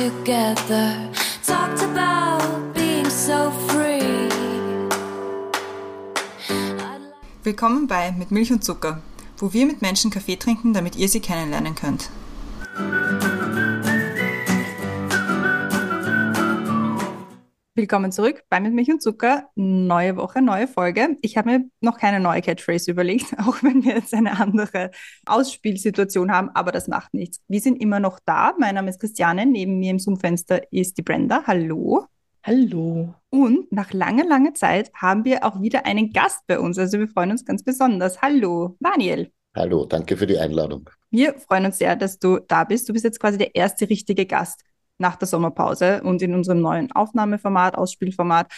together? Talked about being so free. Willkommen bei Mit Milch und Zucker, wo wir mit Menschen Kaffee trinken, damit ihr sie kennenlernen könnt. Willkommen zurück bei Mit Milch und Zucker. Neue Woche, neue Folge. Ich habe mir noch keine neue Catchphrase überlegt, auch wenn wir jetzt eine andere Ausspielsituation haben, aber das macht nichts. Wir sind immer noch da. Mein Name ist Christiane. Neben mir im Zoom-Fenster ist die Brenda. Hallo. Hallo. Und nach langer, langer Zeit haben wir auch wieder einen Gast bei uns. Also wir freuen uns ganz besonders. Hallo, Daniel. Hallo, danke für die Einladung. Wir freuen uns sehr, dass du da bist. Du bist jetzt quasi der erste richtige Gast nach der Sommerpause und in unserem neuen Aufnahmeformat, Ausspielformat.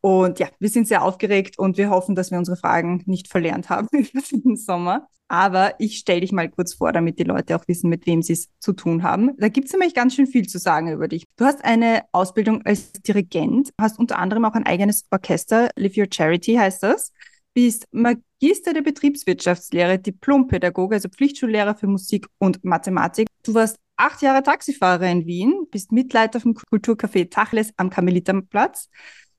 Und ja, wir sind sehr aufgeregt und wir hoffen, dass wir unsere Fragen nicht verlernt haben über den Sommer. Aber ich stelle dich mal kurz vor, damit die Leute auch wissen, mit wem sie es zu tun haben. Da gibt es nämlich ganz schön viel zu sagen über dich. Du hast eine Ausbildung als Dirigent, hast unter anderem auch ein eigenes Orchester, Live Your Charity heißt das, bist Magister der Betriebswirtschaftslehre, Diplompädagoge, also Pflichtschullehrer für Musik und Mathematik. Du warst acht Jahre Taxifahrer in Wien, bist Mitleiter vom Kulturcafé Tachles am Karmeliterplatz,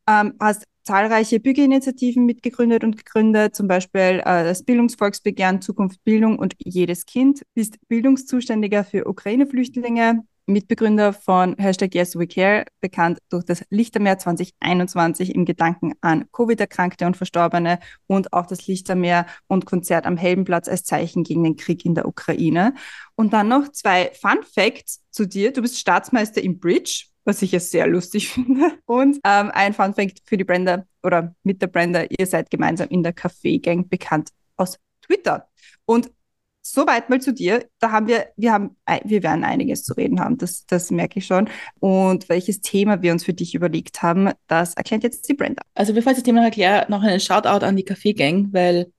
ähm, hast zahlreiche Bürgerinitiativen mitgegründet und gegründet, zum Beispiel äh, das Bildungsvolksbegehren Zukunft Bildung und jedes Kind, bist Bildungszuständiger für Ukraine-Flüchtlinge, Mitbegründer von Hashtag Yes We Care, bekannt durch das Lichtermeer 2021 im Gedanken an Covid-Erkrankte und Verstorbene und auch das Lichtermeer und Konzert am Heldenplatz als Zeichen gegen den Krieg in der Ukraine. Und dann noch zwei Fun Facts zu dir. Du bist Staatsmeister im Bridge, was ich ja sehr lustig finde. Und ähm, ein Fun Fact für die Brenda oder mit der Brenda, ihr seid gemeinsam in der Café Gang bekannt aus Twitter. Und Soweit mal zu dir. Da haben wir, wir haben, wir werden einiges zu reden haben. Das, das merke ich schon. Und welches Thema wir uns für dich überlegt haben, das erklärt jetzt die Brenda. Also bevor ich das Thema erkläre, noch einen Shoutout an die Café Gang, weil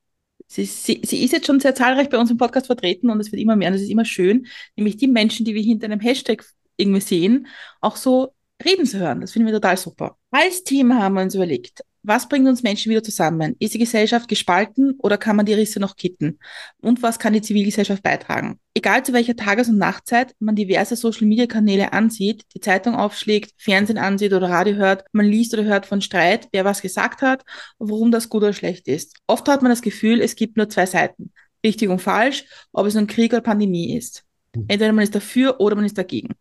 sie, sie, sie ist jetzt schon sehr zahlreich bei uns im Podcast vertreten und es wird immer mehr und es ist immer schön, nämlich die Menschen, die wir hinter einem Hashtag irgendwie sehen, auch so reden zu hören. Das finden wir total super. Als Thema haben wir uns überlegt, was bringt uns Menschen wieder zusammen? Ist die Gesellschaft gespalten oder kann man die Risse noch kitten? Und was kann die Zivilgesellschaft beitragen? Egal zu welcher Tages- und Nachtzeit man diverse Social-Media-Kanäle ansieht, die Zeitung aufschlägt, Fernsehen ansieht oder Radio hört, man liest oder hört von Streit, wer was gesagt hat, warum das gut oder schlecht ist. Oft hat man das Gefühl, es gibt nur zwei Seiten. Richtig und falsch, ob es nun Krieg oder Pandemie ist. Entweder man ist dafür oder man ist dagegen.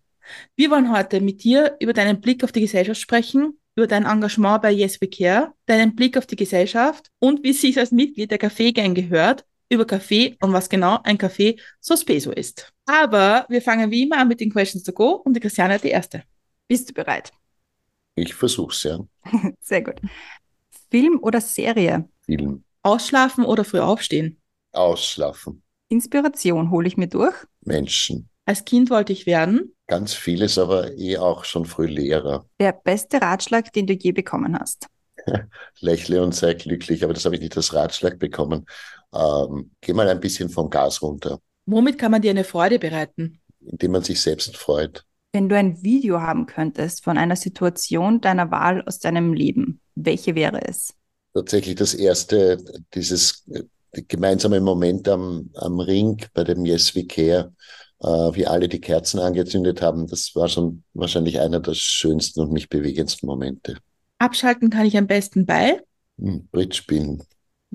Wir wollen heute mit dir über deinen Blick auf die Gesellschaft sprechen, über dein Engagement bei Yes We Care, deinen Blick auf die Gesellschaft und wie es sich als Mitglied der Café Gang gehört, über Kaffee und was genau ein Café so Speso ist. Aber wir fangen wie immer an mit den Questions to Go und die Christiane hat die erste. Bist du bereit? Ich versuch's, ja. Sehr gut. Film oder Serie? Film. Ausschlafen oder früh aufstehen? Ausschlafen. Inspiration hole ich mir durch. Menschen. Als Kind wollte ich werden. Ganz vieles, aber eh auch schon früh Lehrer. Der beste Ratschlag, den du je bekommen hast. Lächle und sei glücklich, aber das habe ich nicht als Ratschlag bekommen. Ähm, geh mal ein bisschen vom Gas runter. Womit kann man dir eine Freude bereiten? Indem man sich selbst freut. Wenn du ein Video haben könntest von einer Situation deiner Wahl aus deinem Leben, welche wäre es? Tatsächlich das erste, dieses gemeinsame Moment am, am Ring bei dem Yes We Care, äh, wie alle die Kerzen angezündet haben, das war schon wahrscheinlich einer der schönsten und mich bewegendsten Momente. Abschalten kann ich am besten bei? Hm, Bridge spielen.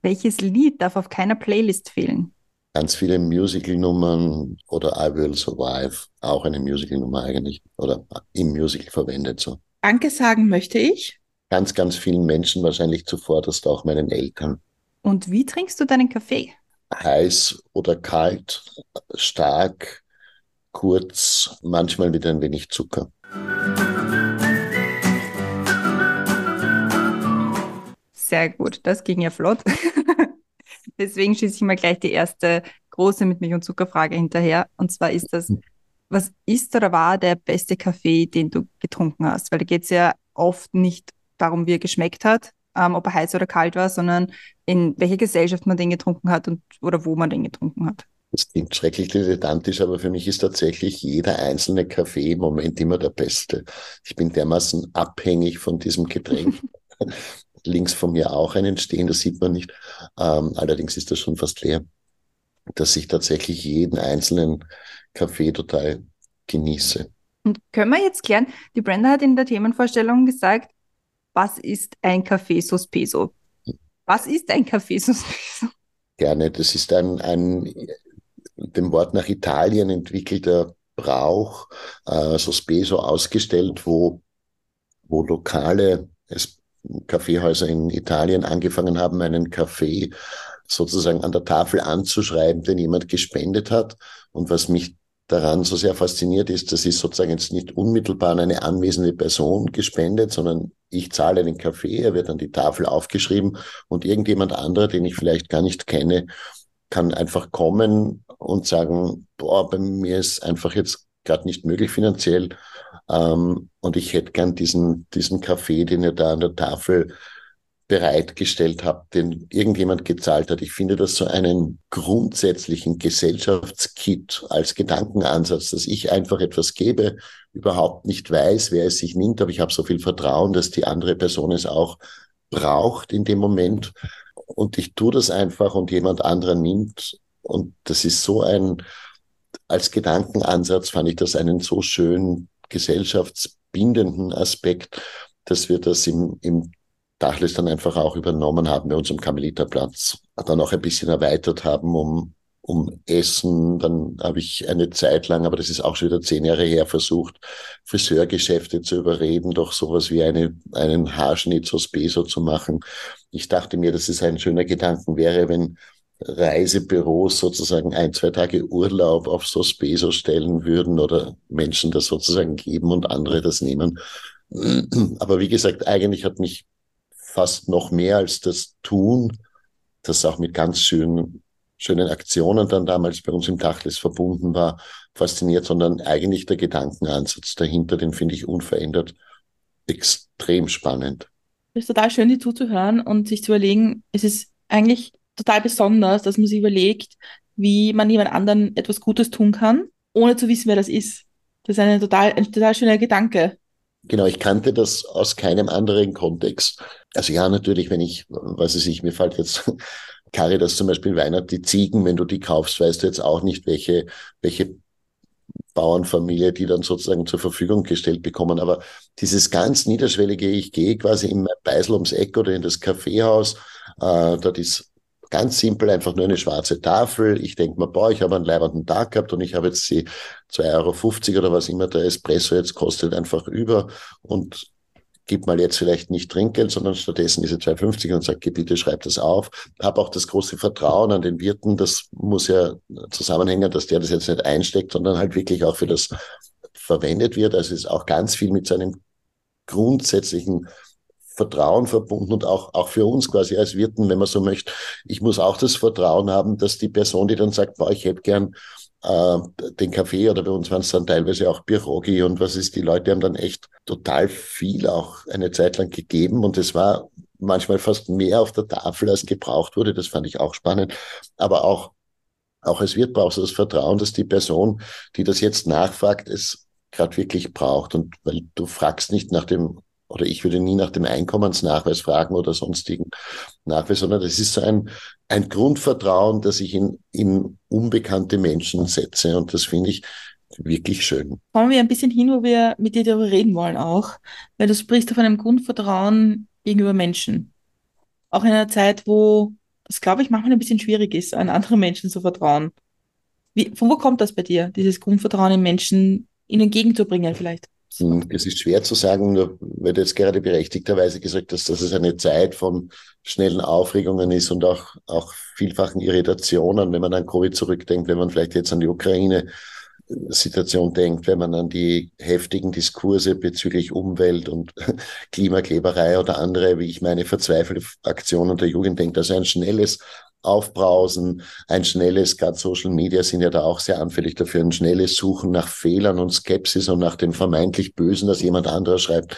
Welches Lied darf auf keiner Playlist fehlen? Ganz viele Musical-Nummern oder I Will Survive, auch eine Musical-Nummer eigentlich oder im Musical verwendet so. Danke sagen möchte ich? Ganz, ganz vielen Menschen, wahrscheinlich zuvorderst auch meinen Eltern. Und wie trinkst du deinen Kaffee? Heiß oder kalt, stark, kurz, manchmal mit ein wenig Zucker. Sehr gut, das ging ja flott. Deswegen schieße ich mal gleich die erste große mit Milch und Zuckerfrage hinterher. Und zwar ist das, was ist oder war der beste Kaffee, den du getrunken hast? Weil da geht es ja oft nicht darum, wie er geschmeckt hat, ähm, ob er heiß oder kalt war, sondern in welcher Gesellschaft man den getrunken hat und oder wo man den getrunken hat. Das klingt schrecklich dilettantisch, aber für mich ist tatsächlich jeder einzelne Kaffee im Moment immer der beste. Ich bin dermaßen abhängig von diesem Getränk. links von mir auch einen stehen, das sieht man nicht. Ähm, allerdings ist das schon fast leer, dass ich tatsächlich jeden einzelnen Kaffee total genieße. Und können wir jetzt klären, die Brenda hat in der Themenvorstellung gesagt, was ist ein Café Sospeso? Was ist ein Café Sospeso? Gerne, das ist ein, ein dem Wort nach Italien entwickelter Brauch, äh, Sospeso ausgestellt, wo, wo lokale es, Kaffeehäuser in Italien angefangen haben, einen Kaffee sozusagen an der Tafel anzuschreiben, den jemand gespendet hat. Und was mich daran so sehr fasziniert ist, das ist sozusagen jetzt nicht unmittelbar an eine anwesende Person gespendet, sondern ich zahle den Kaffee, er wird an die Tafel aufgeschrieben und irgendjemand anderer, den ich vielleicht gar nicht kenne, kann einfach kommen und sagen, boah, bei mir ist einfach jetzt gerade nicht möglich finanziell ähm, und ich hätte gern diesen, diesen Kaffee, den ihr da an der Tafel bereitgestellt habt, den irgendjemand gezahlt hat. Ich finde das so einen grundsätzlichen Gesellschaftskit als Gedankenansatz, dass ich einfach etwas gebe, überhaupt nicht weiß, wer es sich nimmt, aber ich habe so viel Vertrauen, dass die andere Person es auch braucht in dem Moment. Und ich tue das einfach und jemand anderer nimmt. Und das ist so ein, als Gedankenansatz fand ich das einen so schönen gesellschaftsbindenden Aspekt, dass wir das im, im Dachles dann einfach auch übernommen haben bei uns am Karmeliterplatz. Dann auch ein bisschen erweitert haben um, um Essen. Dann habe ich eine Zeit lang, aber das ist auch schon wieder zehn Jahre her, versucht, Friseurgeschäfte zu überreden, doch sowas wie eine, einen Haarschnitt aus Beso zu machen. Ich dachte mir, dass es ein schöner Gedanken wäre, wenn Reisebüros sozusagen ein, zwei Tage Urlaub auf Sospeso stellen würden oder Menschen das sozusagen geben und andere das nehmen. Aber wie gesagt, eigentlich hat mich fast noch mehr als das Tun, das auch mit ganz schönen, schönen Aktionen dann damals bei uns im Dachles verbunden war, fasziniert, sondern eigentlich der Gedankenansatz dahinter, den finde ich unverändert extrem spannend. Es ist total schön, dir zuzuhören und sich zu überlegen, es ist eigentlich total besonders, dass man sich überlegt, wie man jemand anderen etwas Gutes tun kann, ohne zu wissen, wer das ist. Das ist eine total, ein total schöner Gedanke. Genau, ich kannte das aus keinem anderen Kontext. Also ja, natürlich, wenn ich, was weiß ich, mir fällt jetzt Caritas zum Beispiel Weihnacht, die Ziegen, wenn du die kaufst, weißt du jetzt auch nicht, welche, welche Bauernfamilie, die dann sozusagen zur Verfügung gestellt bekommen. Aber dieses ganz niederschwellige, ich gehe quasi in mein Beisel ums Eck oder in das Kaffeehaus, äh, dort ist Ganz simpel, einfach nur eine schwarze Tafel. Ich denke mir, boah, ich habe einen leibenden Tag gehabt und ich habe jetzt die 2,50 Euro oder was immer der Espresso jetzt kostet, einfach über und gib mal jetzt vielleicht nicht Trinkgeld, sondern stattdessen diese 2,50 und sag, bitte schreib das auf. Habe auch das große Vertrauen an den Wirten. Das muss ja zusammenhängen, dass der das jetzt nicht einsteckt, sondern halt wirklich auch für das verwendet wird. Also ist auch ganz viel mit seinem grundsätzlichen Vertrauen verbunden und auch, auch für uns quasi als Wirten, wenn man so möchte. Ich muss auch das Vertrauen haben, dass die Person, die dann sagt, boah, ich hätte gern äh, den Kaffee oder bei uns waren es dann teilweise auch Birogi und was ist, die Leute haben dann echt total viel auch eine Zeit lang gegeben und es war manchmal fast mehr auf der Tafel, als gebraucht wurde. Das fand ich auch spannend. Aber auch, auch als Wirt brauchst du das Vertrauen, dass die Person, die das jetzt nachfragt, es gerade wirklich braucht. Und weil du fragst nicht nach dem oder ich würde nie nach dem Einkommensnachweis fragen oder sonstigen Nachweis, sondern das ist so ein, ein Grundvertrauen, das ich in, in unbekannte Menschen setze. Und das finde ich wirklich schön. Kommen wir ein bisschen hin, wo wir mit dir darüber reden wollen auch, weil du sprichst von einem Grundvertrauen gegenüber Menschen. Auch in einer Zeit, wo es, glaube ich, manchmal ein bisschen schwierig ist, an andere Menschen zu vertrauen. Wie, von wo kommt das bei dir, dieses Grundvertrauen in Menschen ihnen entgegenzubringen vielleicht? Hm, es ist schwer zu sagen, weil du jetzt gerade berechtigterweise gesagt hast, dass es eine Zeit von schnellen Aufregungen ist und auch, auch vielfachen Irritationen, wenn man an Covid zurückdenkt, wenn man vielleicht jetzt an die Ukraine Situation denkt, wenn man an die heftigen Diskurse bezüglich Umwelt und Klimakleberei oder andere, wie ich meine, verzweifelte Aktionen der Jugend denkt. Also ein schnelles Aufbrausen, ein schnelles, gerade Social Media sind ja da auch sehr anfällig dafür, ein schnelles Suchen nach Fehlern und Skepsis und nach dem vermeintlich Bösen, das jemand anderer schreibt.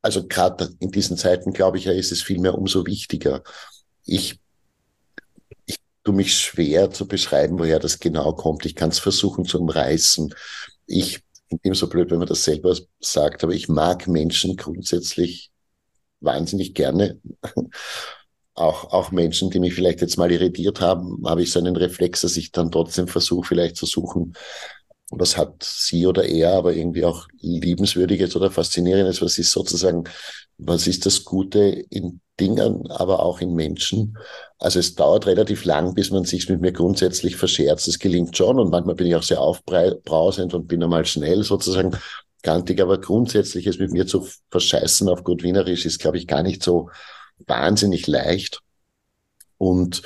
Also gerade in diesen Zeiten, glaube ich, ist es vielmehr umso wichtiger. Ich, ich tue mich schwer zu beschreiben, woher das genau kommt. Ich kann es versuchen zu umreißen. Ich bin so blöd, wenn man das selber sagt, aber ich mag Menschen grundsätzlich wahnsinnig gerne. Auch, auch Menschen, die mich vielleicht jetzt mal irritiert haben, habe ich so einen Reflex, dass ich dann trotzdem versuche, vielleicht zu suchen, was hat sie oder er aber irgendwie auch liebenswürdiges oder faszinierendes, was ist sozusagen, was ist das Gute in Dingen, aber auch in Menschen. Also es dauert relativ lang, bis man sich mit mir grundsätzlich verscherzt. Es gelingt schon und manchmal bin ich auch sehr aufbrausend und bin einmal schnell sozusagen kantig, aber grundsätzlich es mit mir zu verscheißen auf gut Wienerisch ist, glaube ich, gar nicht so wahnsinnig leicht. Und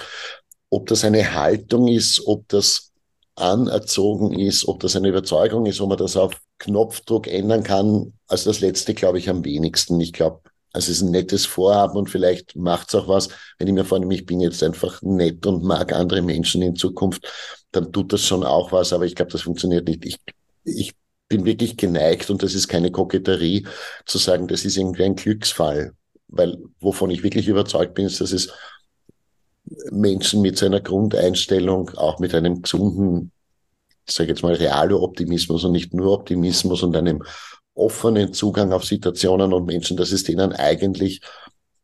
ob das eine Haltung ist, ob das anerzogen ist, ob das eine Überzeugung ist, ob man das auf Knopfdruck ändern kann, also das letzte glaube ich am wenigsten. Ich glaube, also es ist ein nettes Vorhaben und vielleicht macht es auch was. Wenn ich mir vornehme, ich bin jetzt einfach nett und mag andere Menschen in Zukunft, dann tut das schon auch was, aber ich glaube, das funktioniert nicht. Ich, ich bin wirklich geneigt, und das ist keine Koketterie, zu sagen, das ist irgendwie ein Glücksfall. Weil wovon ich wirklich überzeugt bin, ist, dass es Menschen mit seiner Grundeinstellung, auch mit einem gesunden, ich sage jetzt mal, Realo-Optimismus und nicht nur Optimismus und einem offenen Zugang auf Situationen und Menschen, dass es denen eigentlich,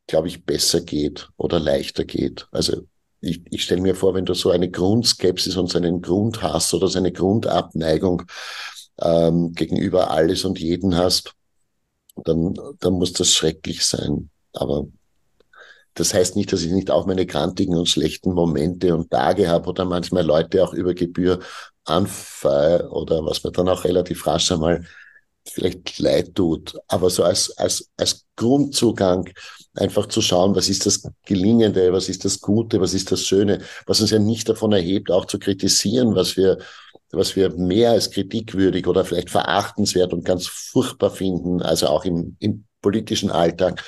glaube ich, besser geht oder leichter geht. Also ich, ich stelle mir vor, wenn du so eine Grundskepsis und so einen Grundhass oder so eine Grundabneigung ähm, gegenüber alles und jeden hast, dann, dann muss das schrecklich sein. Aber das heißt nicht, dass ich nicht auch meine krantigen und schlechten Momente und Tage habe oder manchmal Leute auch über Gebühr anfeuere oder was mir dann auch relativ rasch einmal vielleicht leid tut. Aber so als, als, als Grundzugang einfach zu schauen, was ist das Gelingende, was ist das Gute, was ist das Schöne, was uns ja nicht davon erhebt, auch zu kritisieren, was wir, was wir mehr als kritikwürdig oder vielleicht verachtenswert und ganz furchtbar finden, also auch im, im politischen Alltag,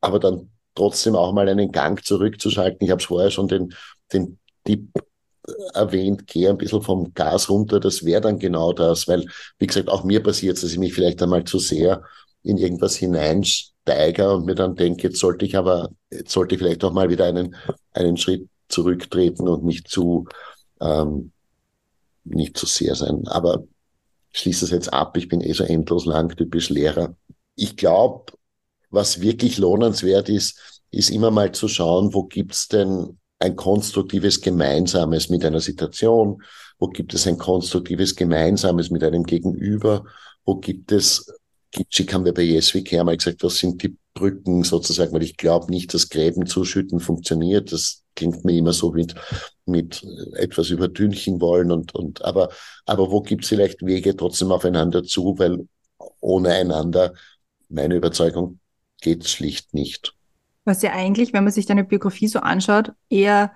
aber dann trotzdem auch mal einen Gang zurückzuschalten. Ich habe es vorher schon den, den Tipp erwähnt, gehe ein bisschen vom Gas runter, das wäre dann genau das, weil, wie gesagt, auch mir passiert es, dass ich mich vielleicht einmal zu sehr in irgendwas hineinsteige und mir dann denke, jetzt sollte ich aber, jetzt sollte ich vielleicht auch mal wieder einen, einen Schritt zurücktreten und nicht zu, ähm, nicht zu sehr sein. Aber schließe es jetzt ab, ich bin eh so endlos lang, typisch Lehrer. Ich glaube, was wirklich lohnenswert ist, ist immer mal zu schauen, wo gibt's denn ein konstruktives Gemeinsames mit einer Situation, wo gibt es ein konstruktives Gemeinsames mit einem Gegenüber, wo gibt es, Kitschig haben wir bei Jeswik mal gesagt, was sind die Brücken sozusagen, weil ich glaube nicht, dass Gräben zuschütten funktioniert. Das klingt mir immer so mit, mit etwas übertünchen wollen und, und aber, aber wo gibt es vielleicht Wege trotzdem aufeinander zu, weil ohne einander, meine Überzeugung, geht schlicht nicht. Was ja eigentlich, wenn man sich deine Biografie so anschaut, eher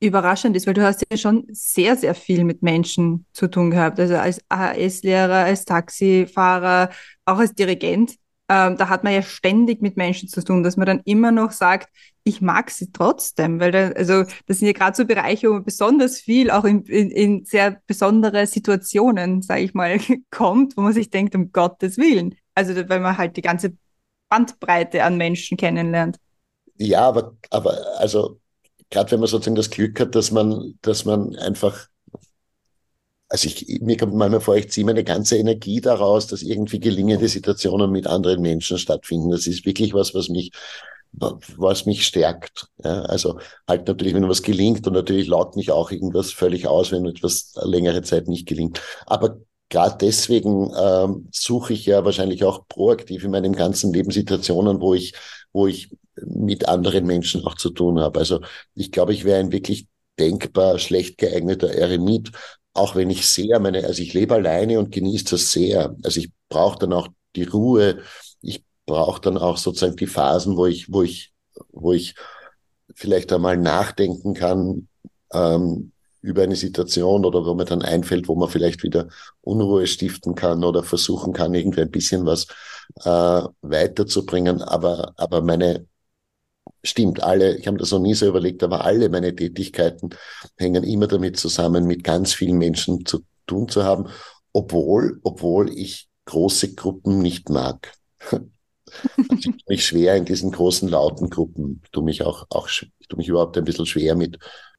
überraschend ist, weil du hast ja schon sehr, sehr viel mit Menschen zu tun gehabt. Also als AHS-Lehrer, als Taxifahrer, auch als Dirigent. Ähm, da hat man ja ständig mit Menschen zu tun, dass man dann immer noch sagt, ich mag sie trotzdem, weil da, also das sind ja gerade so Bereiche, wo man besonders viel auch in, in, in sehr besondere Situationen, sage ich mal, kommt, wo man sich denkt, um Gottes Willen. Also weil man halt die ganze Bandbreite an Menschen kennenlernt. Ja, aber, aber also gerade wenn man sozusagen das Glück hat, dass man, dass man einfach, also ich, mir kommt manchmal vor, ich ziehe meine ganze Energie daraus, dass irgendwie gelingende Situationen mit anderen Menschen stattfinden. Das ist wirklich was, was mich, was mich stärkt. Ja, also halt natürlich, wenn was gelingt und natürlich laut mich auch irgendwas völlig aus, wenn etwas längere Zeit nicht gelingt. Aber gerade deswegen ähm, suche ich ja wahrscheinlich auch proaktiv in meinem ganzen Leben Situationen, wo ich, wo ich mit anderen Menschen auch zu tun habe. Also ich glaube, ich wäre ein wirklich denkbar schlecht geeigneter Eremit, auch wenn ich sehr meine, also ich lebe alleine und genieße das sehr. Also ich brauche dann auch die Ruhe. Ich brauche dann auch sozusagen die Phasen, wo ich, wo ich, wo ich vielleicht einmal nachdenken kann, ähm, über eine Situation oder wo mir dann einfällt, wo man vielleicht wieder Unruhe stiften kann oder versuchen kann, irgendwie ein bisschen was äh, weiterzubringen. Aber, aber meine, stimmt, alle, ich habe das noch nie so überlegt, aber alle meine Tätigkeiten hängen immer damit zusammen, mit ganz vielen Menschen zu tun zu haben, obwohl, obwohl ich große Gruppen nicht mag. Also ich tue mich schwer in diesen großen, lauten Gruppen. Ich tue mich auch, auch ich tue mich überhaupt ein bisschen schwer mit,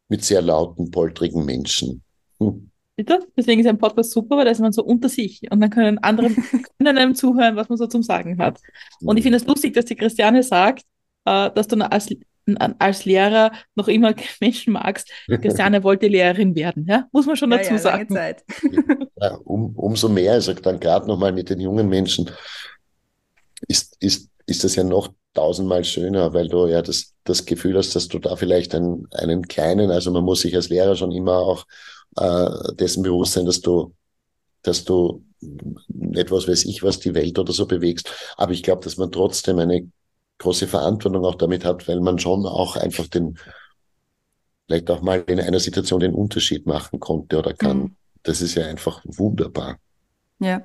mit sehr lauten, poltrigen Menschen. Hm. Bitte? Deswegen ist ein Podcast super, weil da ist man so unter sich und dann können andere können einem zuhören, was man so zum Sagen hat. Und ich hm. finde es lustig, dass die Christiane sagt, äh, dass du als, als Lehrer noch immer Menschen magst. Christiane wollte Lehrerin werden, ja? muss man schon Ja, dazu ja, lange sagen. Zeit. Ja, um, umso mehr, ich sage dann gerade nochmal mit den jungen Menschen, ist, ist, ist das ja noch tausendmal schöner, weil du ja das, das Gefühl hast, dass du da vielleicht einen, einen kleinen, also man muss sich als Lehrer schon immer auch äh, dessen bewusst sein, dass du, dass du etwas weiß ich, was die Welt oder so bewegst. Aber ich glaube, dass man trotzdem eine große Verantwortung auch damit hat, weil man schon auch einfach den, vielleicht auch mal in einer Situation den Unterschied machen konnte oder kann. Mhm. Das ist ja einfach wunderbar. Ja.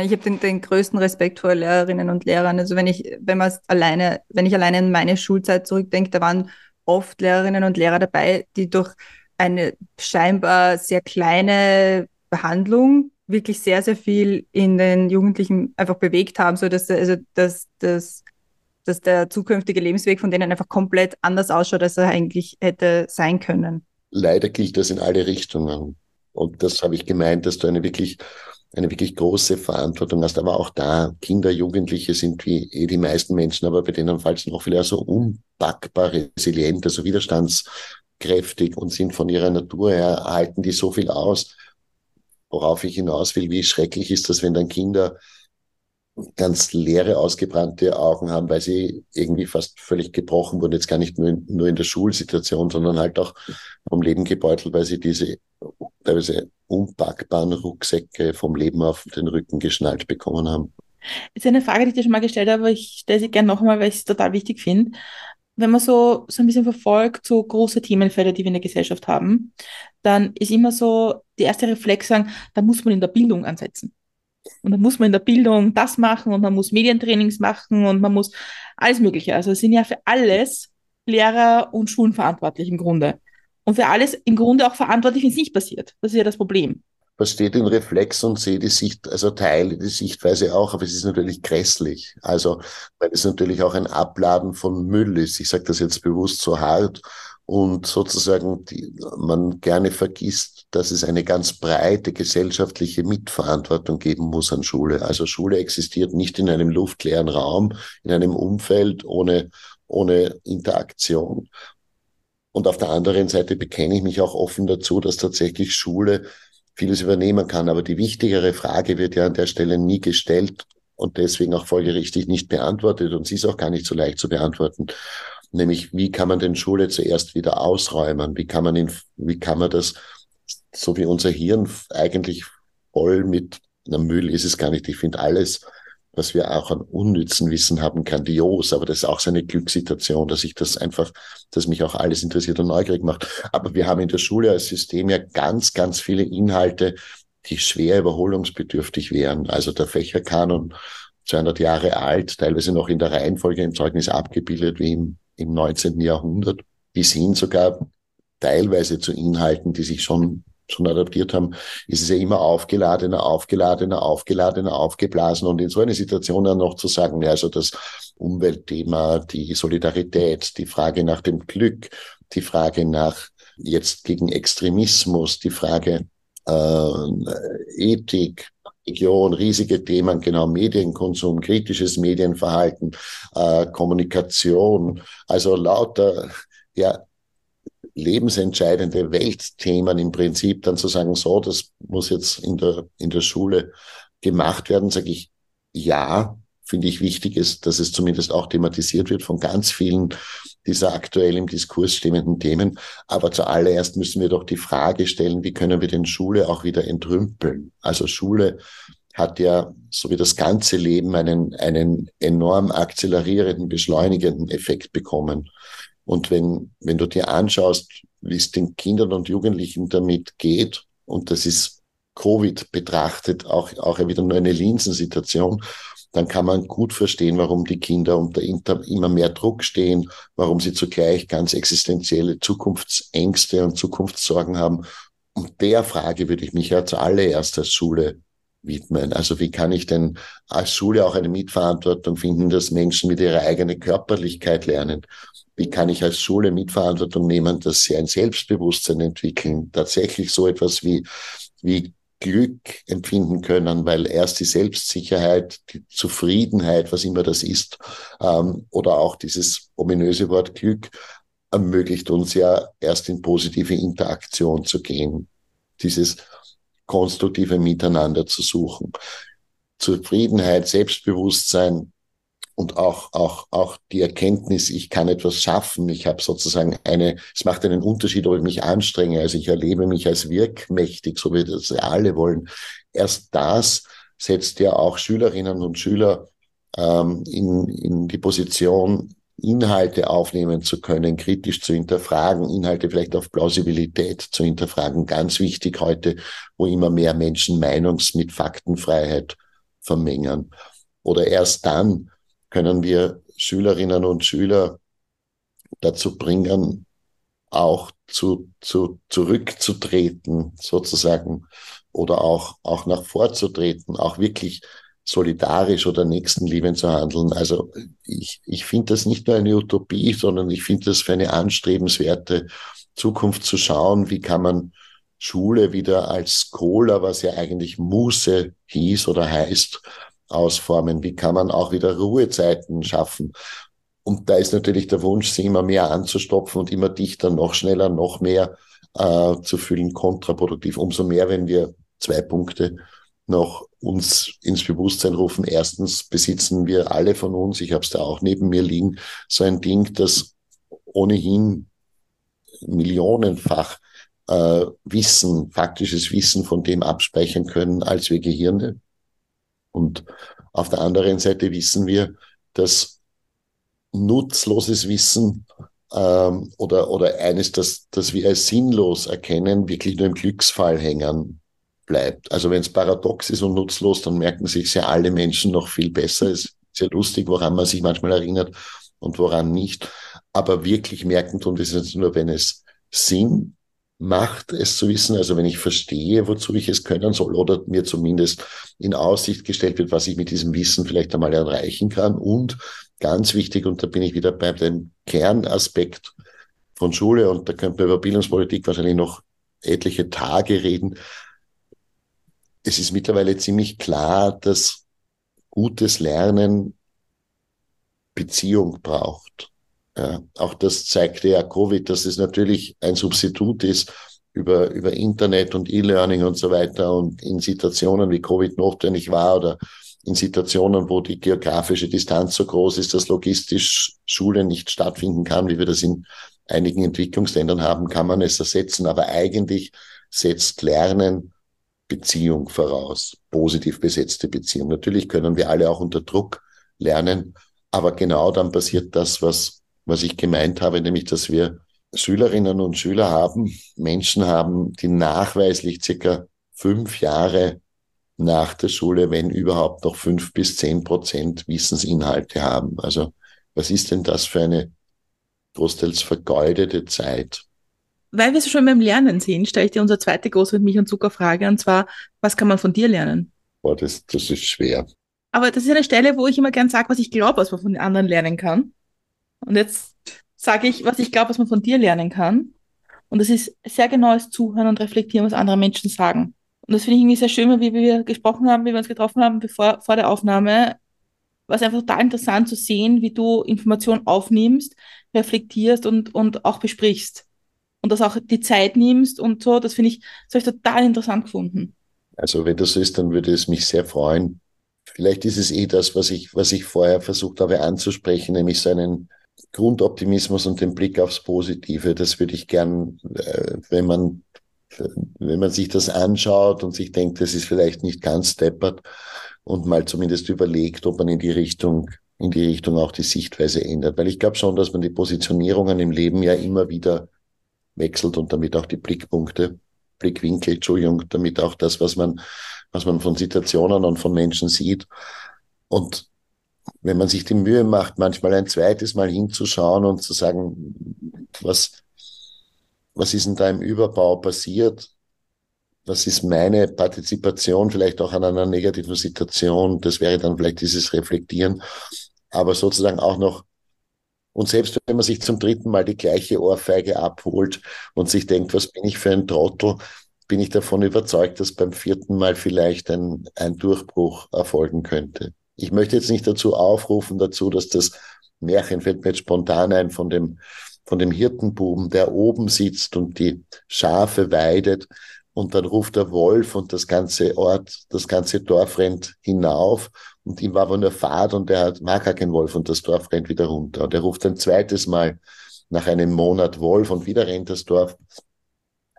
Ich habe den, den größten Respekt vor Lehrerinnen und Lehrern. Also wenn ich, wenn man alleine, wenn ich alleine an meine Schulzeit zurückdenke, da waren oft Lehrerinnen und Lehrer dabei, die durch eine scheinbar sehr kleine Behandlung wirklich sehr, sehr viel in den Jugendlichen einfach bewegt haben, so dass, also, dass, dass, dass der zukünftige Lebensweg von denen einfach komplett anders ausschaut, als er eigentlich hätte sein können. Leider gilt das in alle Richtungen. Und das habe ich gemeint, dass du eine wirklich, eine wirklich große Verantwortung hast. Aber auch da, Kinder, Jugendliche sind wie eh die meisten Menschen, aber bei denen falls noch viel so unpackbar resilient, also widerstandskräftig und sind von ihrer Natur her, halten die so viel aus. Worauf ich hinaus will, wie schrecklich ist das, wenn dann Kinder ganz leere, ausgebrannte Augen haben, weil sie irgendwie fast völlig gebrochen wurden. Jetzt gar nicht nur in, nur in der Schulsituation, sondern halt auch vom Leben gebeutelt, weil sie diese teilweise unpackbaren Rucksäcke vom Leben auf den Rücken geschnallt bekommen haben. ist eine Frage, die ich dir schon mal gestellt habe, aber ich stelle sie gerne noch einmal, weil ich es total wichtig finde. Wenn man so, so ein bisschen verfolgt, so große Themenfelder, die wir in der Gesellschaft haben, dann ist immer so die erste Reflex sagen, da muss man in der Bildung ansetzen. Und dann muss man in der Bildung das machen und man muss Medientrainings machen und man muss alles Mögliche. Also es sind ja für alles Lehrer und Schulen verantwortlich im Grunde. Und für alles im Grunde auch verantwortlich, wenn es nicht passiert. Das ist ja das Problem. verstehe den Reflex und sehe die Sicht, also teile die Sichtweise auch, aber es ist natürlich grässlich. Also, weil es natürlich auch ein Abladen von Müll ist. Ich sage das jetzt bewusst so hart und sozusagen die, man gerne vergisst, dass es eine ganz breite gesellschaftliche Mitverantwortung geben muss an Schule. Also Schule existiert nicht in einem luftleeren Raum, in einem Umfeld ohne, ohne Interaktion. Und auf der anderen Seite bekenne ich mich auch offen dazu, dass tatsächlich Schule vieles übernehmen kann. Aber die wichtigere Frage wird ja an der Stelle nie gestellt und deswegen auch folgerichtig nicht beantwortet. Und sie ist auch gar nicht so leicht zu beantworten. Nämlich, wie kann man denn Schule zuerst wieder ausräumen? Wie kann man ihn, wie kann man das, so wie unser Hirn eigentlich voll mit, na, Müll ist es gar nicht. Ich finde alles, was wir auch an unnützen Wissen haben, grandios, aber das ist auch so eine Glückssituation, dass ich das einfach, dass mich auch alles interessiert und neugierig macht. Aber wir haben in der Schule als System ja ganz, ganz viele Inhalte, die schwer überholungsbedürftig wären. Also der Fächerkanon, 200 Jahre alt, teilweise noch in der Reihenfolge im Zeugnis abgebildet wie im, im 19. Jahrhundert, bis hin sogar teilweise zu Inhalten, die sich schon schon adaptiert haben, ist es ja immer aufgeladener, aufgeladener, aufgeladener, aufgeblasen. Und in so einer Situation dann noch zu sagen, ja, also das Umweltthema, die Solidarität, die Frage nach dem Glück, die Frage nach jetzt gegen Extremismus, die Frage äh, Ethik, Religion, riesige Themen, genau Medienkonsum, kritisches Medienverhalten, äh, Kommunikation, also lauter ja lebensentscheidende Weltthemen im Prinzip dann zu sagen, so, das muss jetzt in der, in der Schule gemacht werden, sage ich, ja, finde ich wichtig ist, dass es zumindest auch thematisiert wird von ganz vielen dieser aktuell im Diskurs stehenden Themen. Aber zuallererst müssen wir doch die Frage stellen, wie können wir denn Schule auch wieder entrümpeln? Also Schule hat ja, so wie das ganze Leben, einen, einen enorm akzelerierenden, beschleunigenden Effekt bekommen. Und wenn, wenn du dir anschaust, wie es den Kindern und Jugendlichen damit geht, und das ist Covid betrachtet auch, auch wieder nur eine Linsensituation, dann kann man gut verstehen, warum die Kinder unter immer mehr Druck stehen, warum sie zugleich ganz existenzielle Zukunftsängste und Zukunftssorgen haben. Und der Frage würde ich mich ja zuallererst als Schule widmen. Also wie kann ich denn als Schule auch eine Mitverantwortung finden, dass Menschen mit ihrer eigenen Körperlichkeit lernen? Wie kann ich als Schule Mitverantwortung nehmen, dass sie ein Selbstbewusstsein entwickeln? Tatsächlich so etwas wie, wie Glück empfinden können, weil erst die Selbstsicherheit, die Zufriedenheit, was immer das ist, ähm, oder auch dieses ominöse Wort Glück, ermöglicht uns ja erst in positive Interaktion zu gehen, dieses konstruktive Miteinander zu suchen. Zufriedenheit, Selbstbewusstsein, und auch, auch, auch die Erkenntnis, ich kann etwas schaffen. Ich habe sozusagen eine, es macht einen Unterschied, ob ich mich anstrenge. Also ich erlebe mich als wirkmächtig, so wie das alle wollen. Erst das setzt ja auch Schülerinnen und Schüler ähm, in, in die Position, Inhalte aufnehmen zu können, kritisch zu hinterfragen, Inhalte vielleicht auf Plausibilität zu hinterfragen. Ganz wichtig heute, wo immer mehr Menschen Meinungs- mit Faktenfreiheit vermengen. Oder erst dann, können wir Schülerinnen und Schüler dazu bringen, auch zu, zu, zurückzutreten, sozusagen, oder auch, auch nach vorzutreten, auch wirklich solidarisch oder nächstenliebend zu handeln. Also ich, ich finde das nicht nur eine Utopie, sondern ich finde das für eine anstrebenswerte Zukunft zu schauen, wie kann man Schule wieder als Skola, was ja eigentlich Muße hieß oder heißt, ausformen? Wie kann man auch wieder Ruhezeiten schaffen? Und da ist natürlich der Wunsch, sie immer mehr anzustopfen und immer dichter, noch schneller, noch mehr äh, zu füllen, kontraproduktiv. Umso mehr, wenn wir zwei Punkte noch uns ins Bewusstsein rufen. Erstens besitzen wir alle von uns, ich habe es da auch neben mir liegen, so ein Ding, das ohnehin millionenfach äh, Wissen, faktisches Wissen von dem abspeichern können, als wir Gehirne. Und auf der anderen Seite wissen wir, dass nutzloses Wissen ähm, oder, oder eines, das, das wir als sinnlos erkennen, wirklich nur im Glücksfall hängen bleibt. Also wenn es paradox ist und nutzlos, dann merken sich ja alle Menschen noch viel besser. Es ist sehr lustig, woran man sich manchmal erinnert und woran nicht. Aber wirklich merken tun das ist nur, wenn es Sinn macht, es zu wissen. Also wenn ich verstehe, wozu ich es können soll oder mir zumindest in Aussicht gestellt wird, was ich mit diesem Wissen vielleicht einmal erreichen kann. Und ganz wichtig, und da bin ich wieder bei dem Kernaspekt von Schule, und da könnte man über Bildungspolitik wahrscheinlich noch etliche Tage reden. Es ist mittlerweile ziemlich klar, dass gutes Lernen Beziehung braucht. Ja, auch das zeigte ja Covid, dass es natürlich ein Substitut ist über, über Internet und E-Learning und so weiter und in Situationen wie Covid notwendig war oder in Situationen, wo die geografische Distanz so groß ist, dass logistisch Schule nicht stattfinden kann, wie wir das in einigen Entwicklungsländern haben, kann man es ersetzen. Aber eigentlich setzt Lernen Beziehung voraus, positiv besetzte Beziehung. Natürlich können wir alle auch unter Druck lernen, aber genau dann passiert das, was was ich gemeint habe, nämlich, dass wir Schülerinnen und Schüler haben, Menschen haben, die nachweislich circa fünf Jahre nach der Schule, wenn überhaupt noch fünf bis zehn Prozent Wissensinhalte haben. Also was ist denn das für eine großteils vergeudete Zeit? Weil wir es schon beim Lernen sehen, stelle ich dir unsere zweite große mit Milch und Zucker Frage, und zwar, was kann man von dir lernen? Boah, das, das ist schwer. Aber das ist eine Stelle, wo ich immer gern sage, was ich glaube, was man von den anderen lernen kann. Und jetzt sage ich, was ich glaube, was man von dir lernen kann. Und das ist sehr genaues Zuhören und Reflektieren, was andere Menschen sagen. Und das finde ich irgendwie sehr schön, wie wir gesprochen haben, wie wir uns getroffen haben bevor, vor der Aufnahme. Was einfach total interessant zu sehen, wie du Informationen aufnimmst, reflektierst und, und auch besprichst. Und das auch die Zeit nimmst und so. Das finde ich, das habe ich total interessant gefunden. Also wenn das so ist, dann würde es mich sehr freuen. Vielleicht ist es eh das, was ich, was ich vorher versucht habe anzusprechen, nämlich so einen Grundoptimismus und den Blick aufs Positive. Das würde ich gern, äh, wenn man, wenn man sich das anschaut und sich denkt, das ist vielleicht nicht ganz deppert und mal zumindest überlegt, ob man in die Richtung, in die Richtung auch die Sichtweise ändert. Weil ich glaube schon, dass man die Positionierungen im Leben ja immer wieder wechselt und damit auch die Blickpunkte, Blickwinkel, Entschuldigung, damit auch das, was man, was man von Situationen und von Menschen sieht. Und wenn man sich die Mühe macht, manchmal ein zweites Mal hinzuschauen und zu sagen, was, was ist denn da im Überbau passiert? Was ist meine Partizipation vielleicht auch an einer negativen Situation? Das wäre dann vielleicht dieses Reflektieren. Aber sozusagen auch noch, und selbst wenn man sich zum dritten Mal die gleiche Ohrfeige abholt und sich denkt, was bin ich für ein Trottel, bin ich davon überzeugt, dass beim vierten Mal vielleicht ein, ein Durchbruch erfolgen könnte. Ich möchte jetzt nicht dazu aufrufen, dazu, dass das Märchen fällt mir jetzt spontan ein von dem, von dem Hirtenbuben, der oben sitzt und die Schafe weidet. Und dann ruft der Wolf und das ganze Ort, das ganze Dorf rennt hinauf und ihm war aber nur Fahrt und er mag gar keinen Wolf und das Dorf rennt wieder runter. Und er ruft ein zweites Mal nach einem Monat Wolf und wieder rennt das Dorf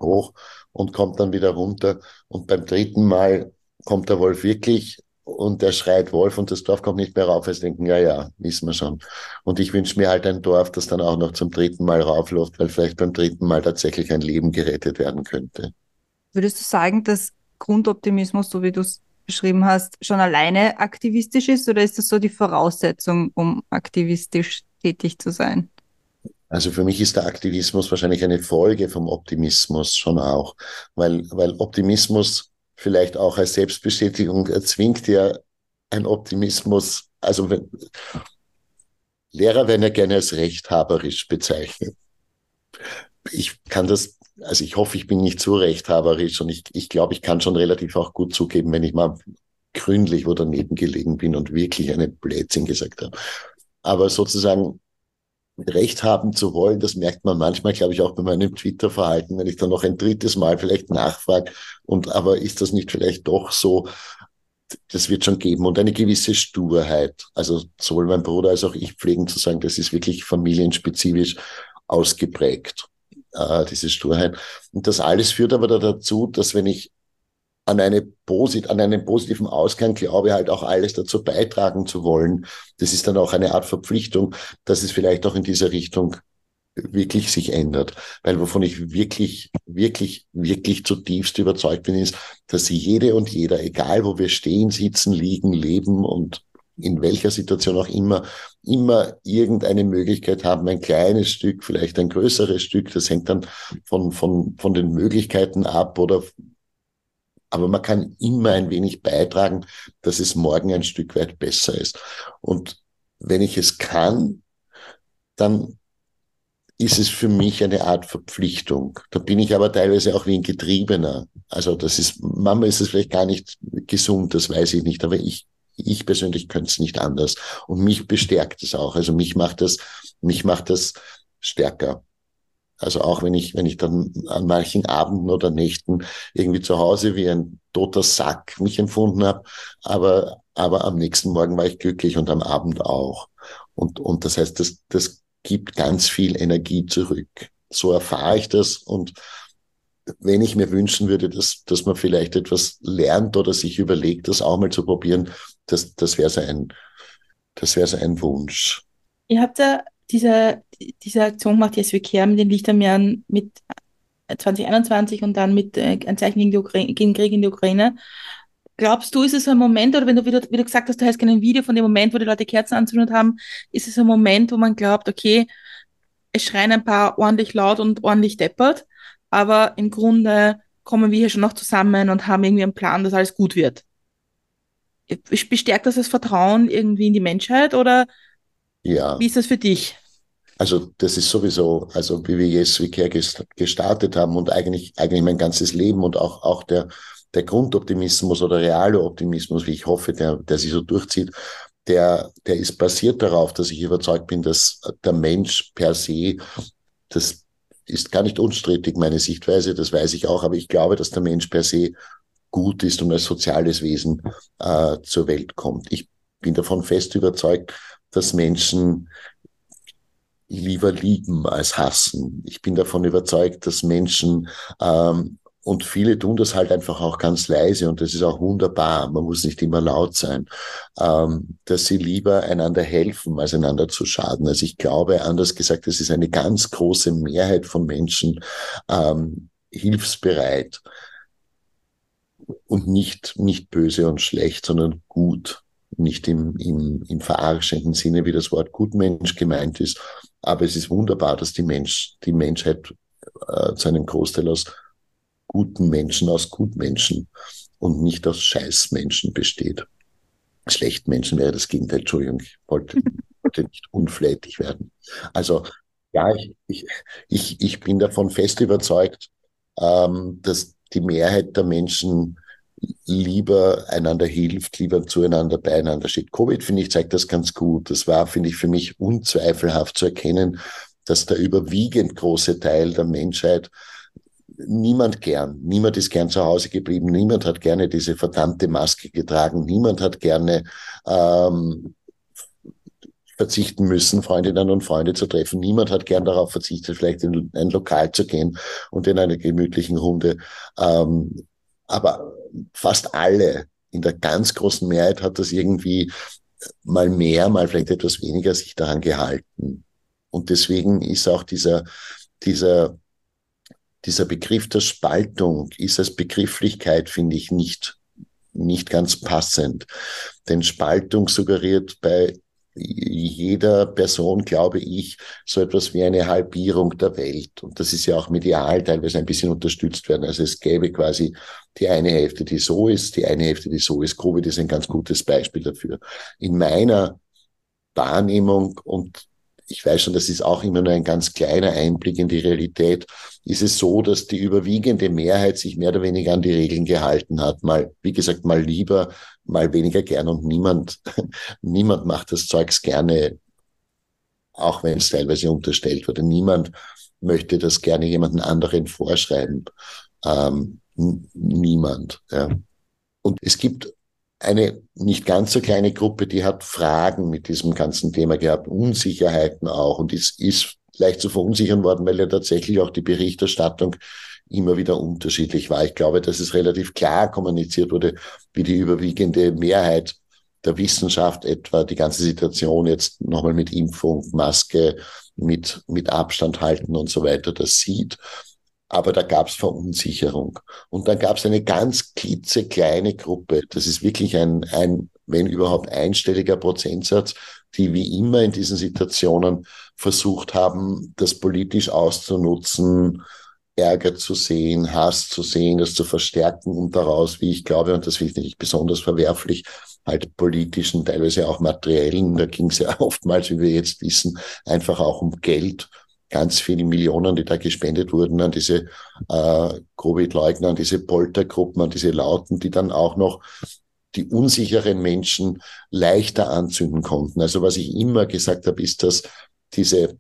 hoch und kommt dann wieder runter. Und beim dritten Mal kommt der Wolf wirklich und er schreit Wolf und das Dorf kommt nicht mehr rauf. Also denken, ja, ja, wissen wir schon. Und ich wünsche mir halt ein Dorf, das dann auch noch zum dritten Mal raufläuft, weil vielleicht beim dritten Mal tatsächlich ein Leben gerettet werden könnte. Würdest du sagen, dass Grundoptimismus, so wie du es beschrieben hast, schon alleine aktivistisch ist oder ist das so die Voraussetzung, um aktivistisch tätig zu sein? Also für mich ist der Aktivismus wahrscheinlich eine Folge vom Optimismus schon auch, weil, weil Optimismus vielleicht auch als Selbstbestätigung erzwingt ja ein Optimismus, also wenn, Lehrer werden ja gerne als rechthaberisch bezeichnet. Ich kann das, also ich hoffe, ich bin nicht zu rechthaberisch und ich, ich glaube, ich kann schon relativ auch gut zugeben, wenn ich mal gründlich wo daneben gelegen bin und wirklich eine Blödsinn gesagt habe. Aber sozusagen Recht haben zu wollen, das merkt man manchmal, glaube ich, auch bei meinem Twitter-Verhalten, wenn ich dann noch ein drittes Mal vielleicht nachfrage und aber ist das nicht vielleicht doch so, das wird schon geben und eine gewisse Sturheit. Also sowohl mein Bruder als auch ich pflegen zu sagen, das ist wirklich familienspezifisch ausgeprägt, äh, diese Sturheit. Und das alles führt aber dazu, dass wenn ich an, eine posit an einen positiven Ausgang glaube, halt auch alles dazu beitragen zu wollen. Das ist dann auch eine Art Verpflichtung, dass es vielleicht auch in dieser Richtung wirklich sich ändert. Weil wovon ich wirklich, wirklich, wirklich zutiefst überzeugt bin, ist, dass jede und jeder, egal wo wir stehen, sitzen, liegen, leben und in welcher Situation auch immer, immer irgendeine Möglichkeit haben, ein kleines Stück, vielleicht ein größeres Stück, das hängt dann von, von, von den Möglichkeiten ab oder aber man kann immer ein wenig beitragen, dass es morgen ein Stück weit besser ist. Und wenn ich es kann, dann ist es für mich eine Art Verpflichtung. Da bin ich aber teilweise auch wie ein Getriebener. Also das ist, Mama ist es vielleicht gar nicht gesund, das weiß ich nicht, aber ich, ich persönlich könnte es nicht anders. Und mich bestärkt es auch. Also mich macht das, mich macht das stärker. Also auch wenn ich, wenn ich dann an manchen Abenden oder Nächten irgendwie zu Hause wie ein toter Sack mich empfunden habe, aber, aber am nächsten Morgen war ich glücklich und am Abend auch. Und, und das heißt, das, das gibt ganz viel Energie zurück. So erfahre ich das und wenn ich mir wünschen würde, dass, dass man vielleicht etwas lernt oder sich überlegt, das auch mal zu probieren, das, das wäre so ein, das wäre so ein Wunsch. Ihr habt ja diese, diese Aktion gemacht, die SWK mit den Lichtermeeren mit 2021 und dann mit äh, ein Zeichen gegen, Ukraine, gegen Krieg in die Ukraine. Glaubst du, ist es so ein Moment, oder wenn du, wie du, wie du gesagt hast, du hast kein Video von dem Moment, wo die Leute Kerzen anzündet haben, ist es ein Moment, wo man glaubt, okay, es schreien ein paar ordentlich laut und ordentlich deppert, aber im Grunde kommen wir hier schon noch zusammen und haben irgendwie einen Plan, dass alles gut wird. Bestärkt das das Vertrauen irgendwie in die Menschheit oder ja. wie ist das für dich? Also das ist sowieso, also wie wir Yes We Care gestartet haben und eigentlich, eigentlich mein ganzes Leben und auch, auch der, der Grundoptimismus oder reale Optimismus, wie ich hoffe, der, der sich so durchzieht, der, der ist basiert darauf, dass ich überzeugt bin, dass der Mensch per se, das ist gar nicht unstrittig meine Sichtweise, das weiß ich auch, aber ich glaube, dass der Mensch per se gut ist und als soziales Wesen äh, zur Welt kommt. Ich bin davon fest überzeugt, dass Menschen lieber lieben als hassen. Ich bin davon überzeugt, dass Menschen ähm, und viele tun das halt einfach auch ganz leise und das ist auch wunderbar. Man muss nicht immer laut sein, ähm, dass sie lieber einander helfen, als einander zu schaden. Also ich glaube, anders gesagt, es ist eine ganz große Mehrheit von Menschen ähm, hilfsbereit und nicht, nicht böse und schlecht, sondern gut. Nicht im, im, im verarschenden Sinne, wie das Wort Gutmensch gemeint ist, aber es ist wunderbar, dass die, Mensch, die Menschheit äh, zu einem Großteil aus guten Menschen, aus Gutmenschen und nicht aus Scheißmenschen besteht. Schlechten Menschen wäre das Gegenteil. Entschuldigung, ich wollte, wollte nicht unflätig werden. Also ja, ich, ich, ich, ich bin davon fest überzeugt, ähm, dass, die Mehrheit der Menschen lieber einander hilft, lieber zueinander beieinander steht. Covid, finde ich, zeigt das ganz gut. Das war, finde ich, für mich unzweifelhaft zu erkennen, dass der überwiegend große Teil der Menschheit niemand gern, niemand ist gern zu Hause geblieben, niemand hat gerne diese verdammte Maske getragen, niemand hat gerne ähm, verzichten müssen, Freundinnen und Freunde zu treffen. Niemand hat gern darauf verzichtet, vielleicht in ein Lokal zu gehen und in einer gemütlichen Runde. Ähm, aber fast alle, in der ganz großen Mehrheit hat das irgendwie mal mehr, mal vielleicht etwas weniger sich daran gehalten. Und deswegen ist auch dieser, dieser, dieser Begriff der Spaltung ist als Begrifflichkeit, finde ich, nicht, nicht ganz passend. Denn Spaltung suggeriert bei jeder Person, glaube ich, so etwas wie eine Halbierung der Welt. Und das ist ja auch medial teilweise ein bisschen unterstützt werden. Also es gäbe quasi die eine Hälfte, die so ist, die eine Hälfte, die so ist. Covid ist ein ganz gutes Beispiel dafür. In meiner Wahrnehmung und ich weiß schon, das ist auch immer nur ein ganz kleiner Einblick in die Realität, ist es so, dass die überwiegende Mehrheit sich mehr oder weniger an die Regeln gehalten hat. Mal, wie gesagt, mal lieber, mal weniger gern und niemand, niemand macht das Zeugs gerne, auch wenn es teilweise unterstellt wurde. Niemand möchte das gerne jemanden anderen vorschreiben. Ähm, niemand. Ja. Und es gibt eine nicht ganz so kleine Gruppe, die hat Fragen mit diesem ganzen Thema gehabt, Unsicherheiten auch. Und es ist leicht zu verunsichern worden, weil ja tatsächlich auch die Berichterstattung immer wieder unterschiedlich war. Ich glaube, dass es relativ klar kommuniziert wurde, wie die überwiegende Mehrheit der Wissenschaft etwa die ganze Situation jetzt nochmal mit Impfung, Maske, mit, mit Abstand halten und so weiter das sieht aber da gab es Verunsicherung. Und dann gab es eine ganz klitzekleine Gruppe, das ist wirklich ein, ein, wenn überhaupt einstelliger Prozentsatz, die wie immer in diesen Situationen versucht haben, das politisch auszunutzen, Ärger zu sehen, Hass zu sehen, das zu verstärken und daraus, wie ich glaube, und das finde ich besonders verwerflich, halt politischen, teilweise auch materiellen, da ging es ja oftmals, wie wir jetzt wissen, einfach auch um Geld ganz viele Millionen, die da gespendet wurden an diese äh, Covid-Leugner, an diese Poltergruppen, an diese Lauten, die dann auch noch die unsicheren Menschen leichter anzünden konnten. Also was ich immer gesagt habe, ist, dass diese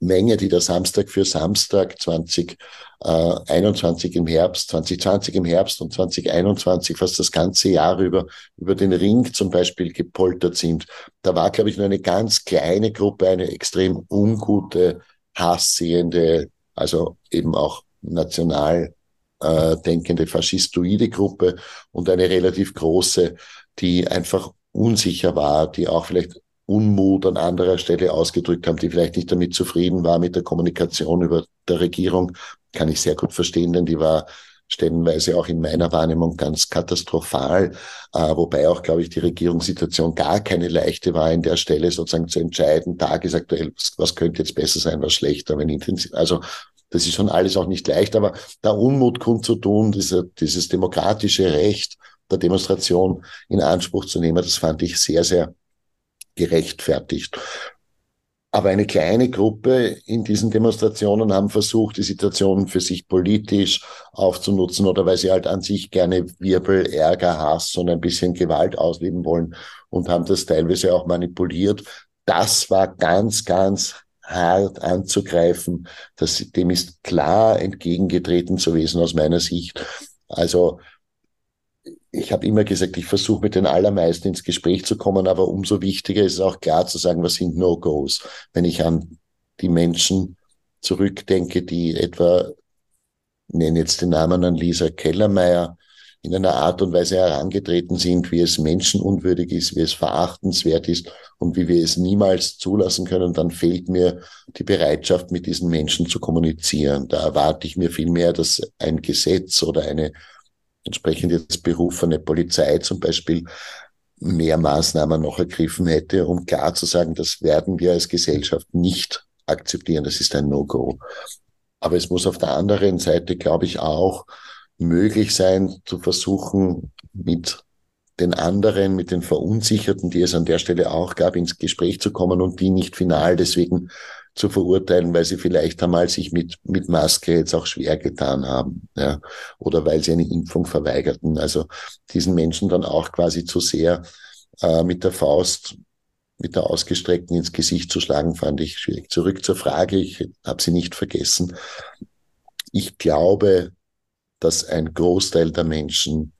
Menge, die der Samstag für Samstag 2021 äh, im Herbst, 2020 im Herbst und 2021 fast das ganze Jahr über über den Ring zum Beispiel gepoltert sind. Da war, glaube ich, nur eine ganz kleine Gruppe, eine extrem ungute hasssehende, also eben auch national äh, denkende faschistoide Gruppe und eine relativ große, die einfach unsicher war, die auch vielleicht Unmut an anderer Stelle ausgedrückt haben, die vielleicht nicht damit zufrieden war mit der Kommunikation über der Regierung, kann ich sehr gut verstehen, denn die war stellenweise auch in meiner Wahrnehmung ganz katastrophal, äh, wobei auch, glaube ich, die Regierungssituation gar keine leichte war, in der Stelle sozusagen zu entscheiden, tagesaktuell, was, was könnte jetzt besser sein, was schlechter, wenn intensiv, also das ist schon alles auch nicht leicht, aber der Unmut kundzutun, diese, dieses demokratische Recht der Demonstration in Anspruch zu nehmen, das fand ich sehr, sehr gerechtfertigt. Aber eine kleine Gruppe in diesen Demonstrationen haben versucht, die Situation für sich politisch aufzunutzen oder weil sie halt an sich gerne Wirbel, Ärger, Hass und ein bisschen Gewalt ausleben wollen und haben das teilweise auch manipuliert. Das war ganz, ganz hart anzugreifen. Das, dem ist klar entgegengetreten zu gewesen aus meiner Sicht. Also ich habe immer gesagt, ich versuche mit den allermeisten ins Gespräch zu kommen, aber umso wichtiger ist es auch klar zu sagen, was sind No-Gos. Wenn ich an die Menschen zurückdenke, die etwa, nenne jetzt den Namen an Lisa Kellermeier, in einer Art und Weise herangetreten sind, wie es menschenunwürdig ist, wie es verachtenswert ist und wie wir es niemals zulassen können, dann fehlt mir die Bereitschaft, mit diesen Menschen zu kommunizieren. Da erwarte ich mir vielmehr, dass ein Gesetz oder eine entsprechend jetzt berufene Polizei zum Beispiel mehr Maßnahmen noch ergriffen hätte, um klar zu sagen, das werden wir als Gesellschaft nicht akzeptieren. Das ist ein No-Go. Aber es muss auf der anderen Seite, glaube ich, auch möglich sein, zu versuchen, mit den anderen, mit den Verunsicherten, die es an der Stelle auch gab, ins Gespräch zu kommen und die nicht final deswegen zu verurteilen, weil sie vielleicht einmal sich mit, mit Maske jetzt auch schwer getan haben, ja, oder weil sie eine Impfung verweigerten. Also diesen Menschen dann auch quasi zu sehr äh, mit der Faust, mit der ausgestreckten ins Gesicht zu schlagen, fand ich schwierig. Zurück zur Frage, ich habe sie nicht vergessen. Ich glaube, dass ein Großteil der Menschen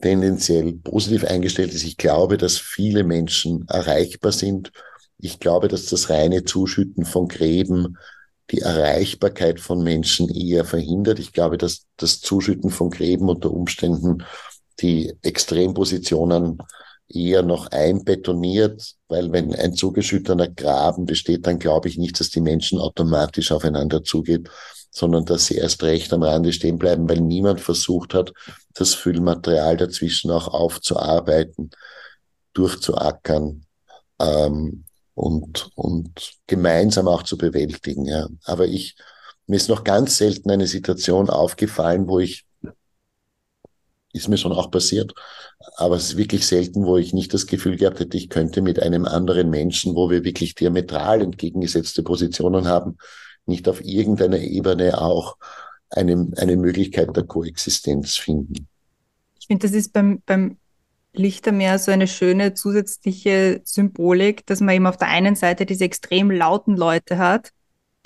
tendenziell positiv eingestellt ist. Ich glaube, dass viele Menschen erreichbar sind ich glaube, dass das reine Zuschütten von Gräben die Erreichbarkeit von Menschen eher verhindert. Ich glaube, dass das Zuschütten von Gräben unter Umständen die Extrempositionen eher noch einbetoniert, weil wenn ein zugeschüttener Graben besteht, dann glaube ich nicht, dass die Menschen automatisch aufeinander zugehen, sondern dass sie erst recht am Rande stehen bleiben, weil niemand versucht hat, das Füllmaterial dazwischen auch aufzuarbeiten, durchzuackern, ähm, und, und gemeinsam auch zu bewältigen. Ja. Aber ich, mir ist noch ganz selten eine Situation aufgefallen, wo ich, ist mir schon auch passiert, aber es ist wirklich selten, wo ich nicht das Gefühl gehabt hätte, ich könnte mit einem anderen Menschen, wo wir wirklich diametral entgegengesetzte Positionen haben, nicht auf irgendeiner Ebene auch eine, eine Möglichkeit der Koexistenz finden. Ich finde, das ist beim, beim Lichtermeer so eine schöne zusätzliche Symbolik, dass man eben auf der einen Seite diese extrem lauten Leute hat,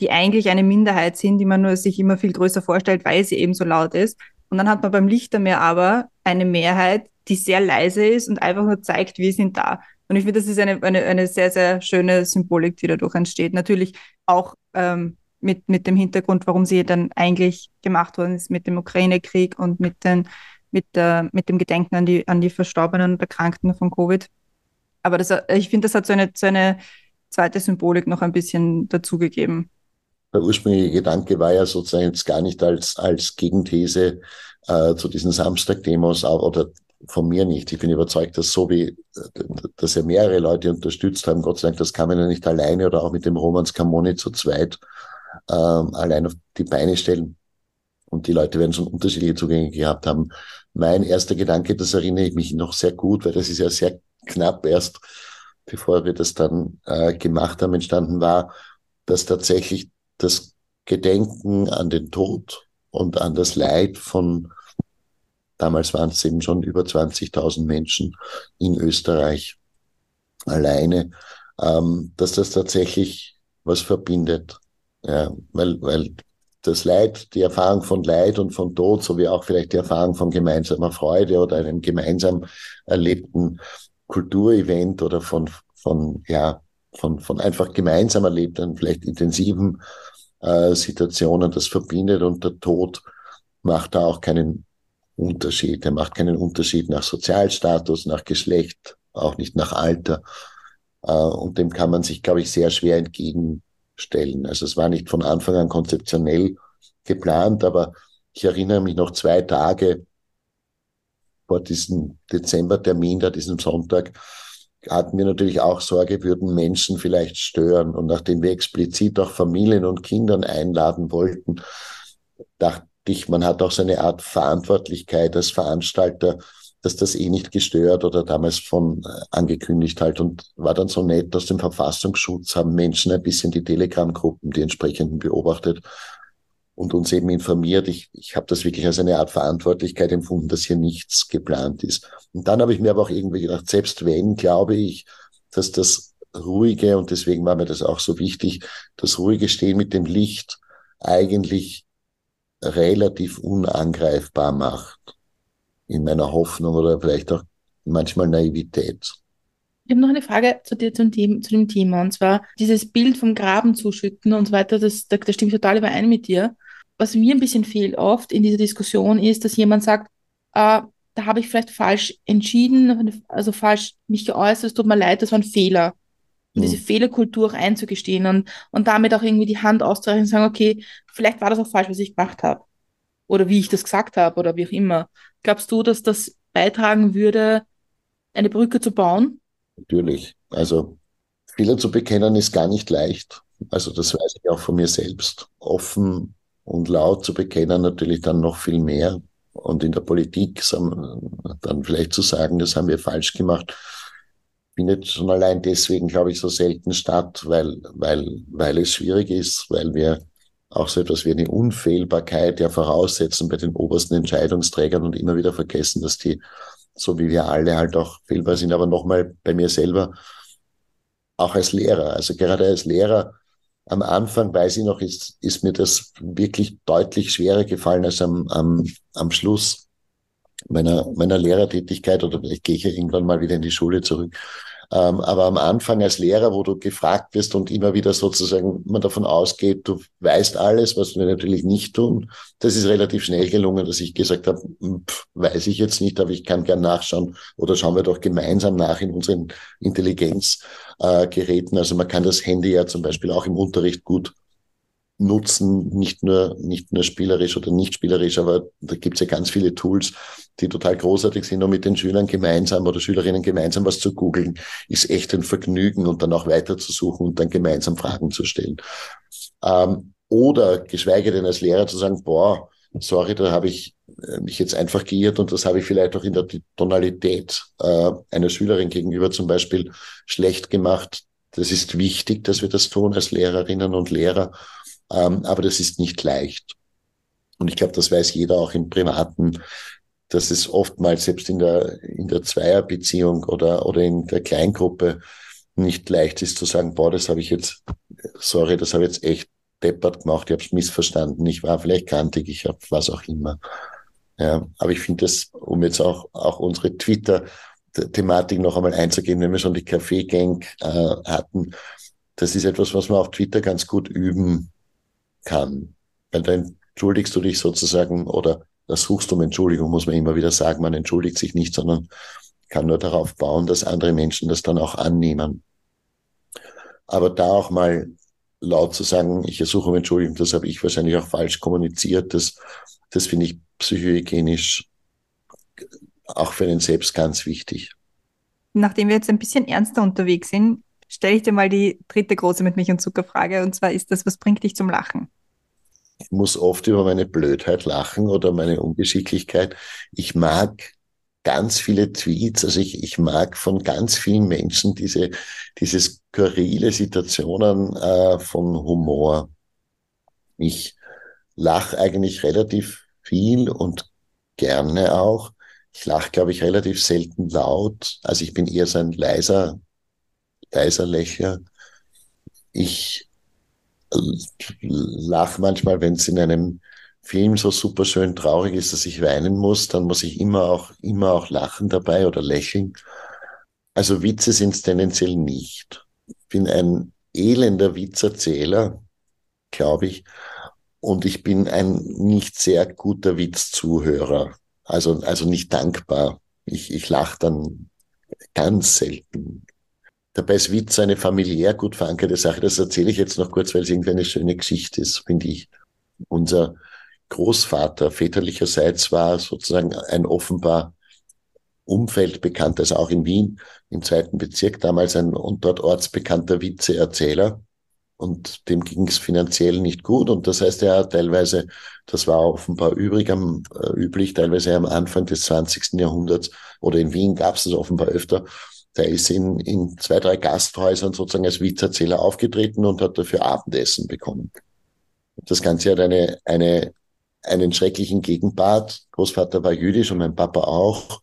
die eigentlich eine Minderheit sind, die man nur sich immer viel größer vorstellt, weil sie eben so laut ist. Und dann hat man beim Lichtermeer aber eine Mehrheit, die sehr leise ist und einfach nur zeigt, wir sind da. Und ich finde, das ist eine, eine, eine sehr, sehr schöne Symbolik, die dadurch entsteht. Natürlich auch ähm, mit, mit dem Hintergrund, warum sie dann eigentlich gemacht worden ist, mit dem Ukraine-Krieg und mit den mit, der, mit dem Gedenken an die, an die Verstorbenen und Erkrankten von Covid. Aber das, ich finde, das hat so eine, so eine zweite Symbolik noch ein bisschen dazugegeben. Der ursprüngliche Gedanke war ja sozusagen jetzt gar nicht als, als Gegenthese äh, zu diesen Samstag-Demos oder von mir nicht. Ich bin überzeugt, dass so wie, dass ja mehrere Leute unterstützt haben, Gott sei Dank, das kann man ja nicht alleine oder auch mit dem Romans Camoni zu zweit äh, allein auf die Beine stellen. Und die Leute werden schon unterschiedliche Zugänge gehabt haben. Mein erster Gedanke, das erinnere ich mich noch sehr gut, weil das ist ja sehr knapp erst, bevor wir das dann äh, gemacht haben, entstanden war, dass tatsächlich das Gedenken an den Tod und an das Leid von, damals waren es eben schon über 20.000 Menschen in Österreich alleine, ähm, dass das tatsächlich was verbindet. Ja, weil, weil das Leid, die Erfahrung von Leid und von Tod, sowie auch vielleicht die Erfahrung von gemeinsamer Freude oder einem gemeinsam erlebten Kulturevent oder von, von, ja, von, von einfach gemeinsam erlebten, vielleicht intensiven äh, Situationen, das verbindet und der Tod macht da auch keinen Unterschied. Er macht keinen Unterschied nach Sozialstatus, nach Geschlecht, auch nicht nach Alter. Äh, und dem kann man sich, glaube ich, sehr schwer entgegen stellen. Also es war nicht von Anfang an konzeptionell geplant, aber ich erinnere mich noch zwei Tage vor diesem Dezembertermin, da diesem Sonntag, hatten wir natürlich auch Sorge, würden Menschen vielleicht stören. Und nachdem wir explizit auch Familien und Kindern einladen wollten, dachte ich, man hat auch so eine Art Verantwortlichkeit als Veranstalter, dass das eh nicht gestört oder damals von äh, angekündigt halt und war dann so nett aus dem Verfassungsschutz, haben Menschen ein bisschen die Telegram-Gruppen, die entsprechenden beobachtet und uns eben informiert. Ich, ich habe das wirklich als eine Art Verantwortlichkeit empfunden, dass hier nichts geplant ist. Und dann habe ich mir aber auch irgendwie gedacht, selbst wenn, glaube ich, dass das ruhige, und deswegen war mir das auch so wichtig, das ruhige Stehen mit dem Licht eigentlich relativ unangreifbar macht in meiner Hoffnung oder vielleicht auch manchmal Naivität. Ich habe noch eine Frage zu dir zum Thema, zu dem Thema und zwar dieses Bild vom Graben zuschütten und so weiter, das, da, da stimme ich total überein mit dir. Was mir ein bisschen fehlt oft in dieser Diskussion ist, dass jemand sagt, äh, da habe ich vielleicht falsch entschieden, also falsch mich geäußert, es tut mir leid, das war ein Fehler. Und mhm. diese Fehlerkultur auch einzugestehen und, und damit auch irgendwie die Hand auszureichen und sagen, okay, vielleicht war das auch falsch, was ich gemacht habe. Oder wie ich das gesagt habe oder wie auch immer. Glaubst du, dass das beitragen würde, eine Brücke zu bauen? Natürlich. Also Fehler zu bekennen ist gar nicht leicht. Also das weiß ich auch von mir selbst. Offen und laut zu bekennen natürlich dann noch viel mehr. Und in der Politik dann vielleicht zu sagen, das haben wir falsch gemacht, findet schon allein deswegen, glaube ich, so selten statt, weil, weil, weil es schwierig ist, weil wir auch so etwas wie eine Unfehlbarkeit ja voraussetzen bei den obersten Entscheidungsträgern und immer wieder vergessen, dass die, so wie wir alle halt auch fehlbar sind. Aber nochmal bei mir selber, auch als Lehrer, also gerade als Lehrer, am Anfang, weiß ich noch, ist, ist mir das wirklich deutlich schwerer gefallen als am, am, am Schluss meiner, meiner Lehrertätigkeit oder vielleicht gehe ich ja irgendwann mal wieder in die Schule zurück. Ähm, aber am Anfang als Lehrer, wo du gefragt wirst und immer wieder sozusagen man davon ausgeht, du weißt alles, was wir natürlich nicht tun, das ist relativ schnell gelungen, dass ich gesagt habe, hm, pff, weiß ich jetzt nicht, aber ich kann gern nachschauen oder schauen wir doch gemeinsam nach in unseren Intelligenzgeräten. Äh, also man kann das Handy ja zum Beispiel auch im Unterricht gut nutzen, nicht nur, nicht nur spielerisch oder nicht spielerisch, aber da gibt's ja ganz viele Tools, die total großartig sind, um mit den Schülern gemeinsam oder Schülerinnen gemeinsam was zu googeln, ist echt ein Vergnügen und dann auch weiter zu suchen und dann gemeinsam Fragen zu stellen. Ähm, oder geschweige denn als Lehrer zu sagen, boah, sorry, da habe ich äh, mich jetzt einfach geirrt und das habe ich vielleicht auch in der Tonalität äh, einer Schülerin gegenüber zum Beispiel schlecht gemacht. Das ist wichtig, dass wir das tun als Lehrerinnen und Lehrer ähm, aber das ist nicht leicht. Und ich glaube, das weiß jeder auch im Privaten, dass es oftmals selbst in der, in der Zweierbeziehung oder, oder in der Kleingruppe nicht leicht ist zu sagen, boah, das habe ich jetzt, sorry, das habe ich jetzt echt deppert gemacht, ich habe es missverstanden, ich war vielleicht kantig, ich habe was auch immer. Ja, aber ich finde das, um jetzt auch, auch unsere Twitter-Thematik noch einmal einzugehen, wenn wir schon die Kaffee-Gang äh, hatten, das ist etwas, was man auf Twitter ganz gut üben kann. Weil dann entschuldigst du dich sozusagen oder das suchst um Entschuldigung, muss man immer wieder sagen. Man entschuldigt sich nicht, sondern kann nur darauf bauen, dass andere Menschen das dann auch annehmen. Aber da auch mal laut zu sagen, ich ersuche um Entschuldigung, das habe ich wahrscheinlich auch falsch kommuniziert, das, das finde ich psychohygienisch auch für den selbst ganz wichtig. Nachdem wir jetzt ein bisschen ernster unterwegs sind, stelle ich dir mal die dritte große mit Milch und Zucker Frage und zwar ist das, was bringt dich zum Lachen? Ich muss oft über meine Blödheit lachen oder meine Ungeschicklichkeit. Ich mag ganz viele Tweets, also ich, ich mag von ganz vielen Menschen diese, diese skurrile Situationen äh, von Humor. Ich lache eigentlich relativ viel und gerne auch. Ich lache, glaube ich, relativ selten laut. Also ich bin eher so ein leiser, leiser Lächer. Ich lach manchmal, wenn es in einem Film so super schön traurig ist, dass ich weinen muss, dann muss ich immer auch, immer auch lachen dabei oder lächeln. Also Witze sind es tendenziell nicht. Ich bin ein elender Witzerzähler, glaube ich. Und ich bin ein nicht sehr guter Witzzuhörer. Also, also nicht dankbar. Ich, ich lache dann ganz selten. Dabei ist Witz eine familiär gut verankerte Sache. Das erzähle ich jetzt noch kurz, weil es irgendwie eine schöne Geschichte ist, finde ich. Unser Großvater väterlicherseits war sozusagen ein offenbar Umfeld bekannt, also auch in Wien im zweiten Bezirk damals ein und dort ortsbekannter Witzeerzähler. Und dem ging es finanziell nicht gut. Und das heißt, er hat teilweise, das war offenbar übrig am, äh, üblich, teilweise am Anfang des 20. Jahrhunderts oder in Wien gab es das offenbar öfter, der ist in, in zwei, drei Gasthäusern sozusagen als Witzerzähler aufgetreten und hat dafür Abendessen bekommen. Das Ganze hat eine, eine, einen schrecklichen Gegenpart. Großvater war jüdisch und mein Papa auch.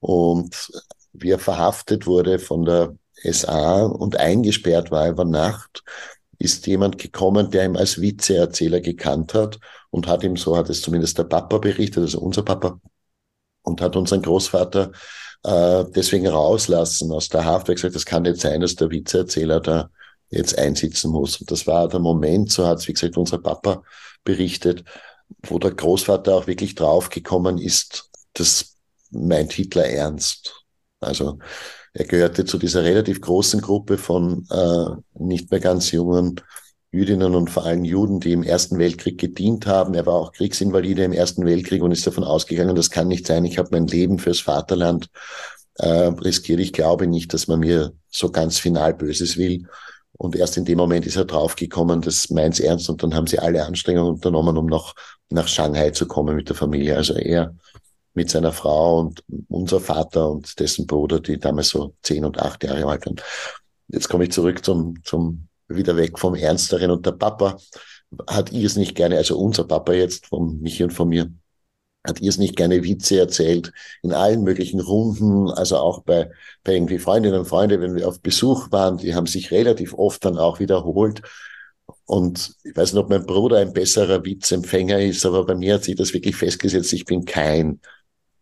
Und wie er verhaftet wurde von der SA und eingesperrt war über Nacht, ist jemand gekommen, der ihn als Witzeerzähler gekannt hat und hat ihm, so hat es zumindest der Papa berichtet, also unser Papa, und hat unseren Großvater äh, deswegen rauslassen aus der Haft, weil gesagt, das kann nicht sein, dass der Witzeerzähler da jetzt einsitzen muss. Und das war der Moment, so hat es, wie gesagt, unser Papa berichtet, wo der Großvater auch wirklich draufgekommen ist, das meint Hitler ernst. Also er gehörte zu dieser relativ großen Gruppe von äh, nicht mehr ganz jungen Jüdinnen und vor allem Juden, die im Ersten Weltkrieg gedient haben. Er war auch Kriegsinvalide im Ersten Weltkrieg und ist davon ausgegangen, das kann nicht sein. Ich habe mein Leben fürs Vaterland äh, riskiert. Ich glaube nicht, dass man mir so ganz final Böses will. Und erst in dem Moment ist er draufgekommen, das meint's ernst. Und dann haben sie alle Anstrengungen unternommen, um noch nach Shanghai zu kommen mit der Familie. Also er mit seiner Frau und unser Vater und dessen Bruder, die damals so zehn und acht Jahre alt waren. Jetzt komme ich zurück zum, zum wieder weg vom Ernsteren und der Papa hat ihr es nicht gerne, also unser Papa jetzt von Michi und von mir, hat ihr es nicht gerne Witze erzählt in allen möglichen Runden, also auch bei, bei irgendwie Freundinnen und Freunde, wenn wir auf Besuch waren, die haben sich relativ oft dann auch wiederholt. Und ich weiß nicht, ob mein Bruder ein besserer Witzempfänger ist, aber bei mir hat sich das wirklich festgesetzt. Ich bin kein,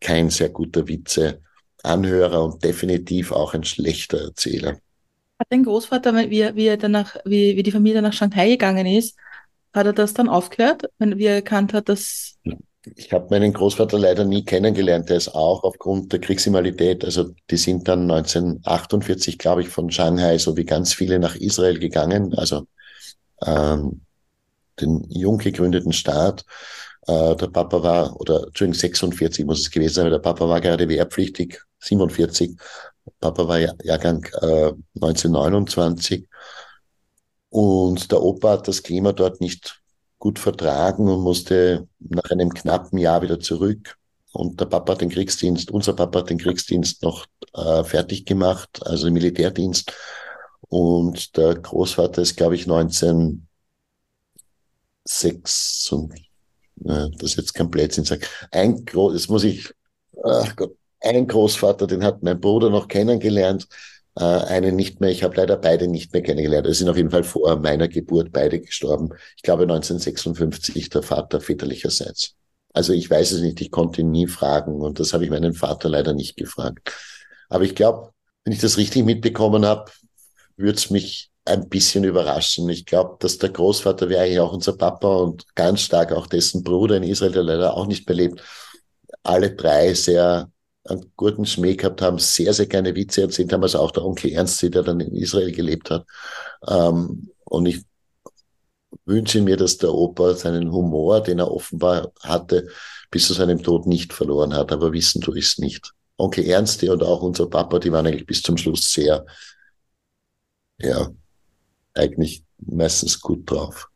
kein sehr guter Witzeanhörer und definitiv auch ein schlechter Erzähler. Hat dein Großvater, wie, wie, er danach, wie, wie die Familie nach Shanghai gegangen ist, hat er das dann aufgehört, wenn er erkannt hat, dass ich habe meinen Großvater leider nie kennengelernt. Der ist auch aufgrund der Kriegsimalität, also die sind dann 1948, glaube ich, von Shanghai, so wie ganz viele nach Israel gegangen, also ähm, den jung gegründeten Staat. Äh, der Papa war, oder Entschuldigung, 46 muss es gewesen sein, der Papa war gerade wehrpflichtig, 47. Papa war Jahrgang äh, 1929. Und der Opa hat das Klima dort nicht gut vertragen und musste nach einem knappen Jahr wieder zurück. Und der Papa hat den Kriegsdienst, unser Papa hat den Kriegsdienst noch äh, fertig gemacht, also Militärdienst. Und der Großvater ist, glaube ich, 1906, und, äh, das jetzt kein Blödsinn. Ein Groß, das muss ich, ach Gott, ein Großvater, den hat mein Bruder noch kennengelernt, äh, einen nicht mehr. Ich habe leider beide nicht mehr kennengelernt. Es sind auf jeden Fall vor meiner Geburt beide gestorben. Ich glaube 1956 der Vater väterlicherseits. Also ich weiß es nicht, ich konnte ihn nie fragen und das habe ich meinen Vater leider nicht gefragt. Aber ich glaube, wenn ich das richtig mitbekommen habe, würde es mich ein bisschen überraschen. Ich glaube, dass der Großvater wäre eigentlich auch unser Papa und ganz stark auch dessen Bruder in Israel, der leider auch nicht mehr lebt, alle drei sehr einen guten Schmäh gehabt haben, sehr, sehr gerne Witze erzählt haben, also auch der Onkel Ernst, der dann in Israel gelebt hat. Ähm, und ich wünsche mir, dass der Opa seinen Humor, den er offenbar hatte, bis zu seinem Tod nicht verloren hat, aber wissen du es nicht. Onkel Ernst und auch unser Papa, die waren eigentlich bis zum Schluss sehr, ja, eigentlich meistens gut drauf.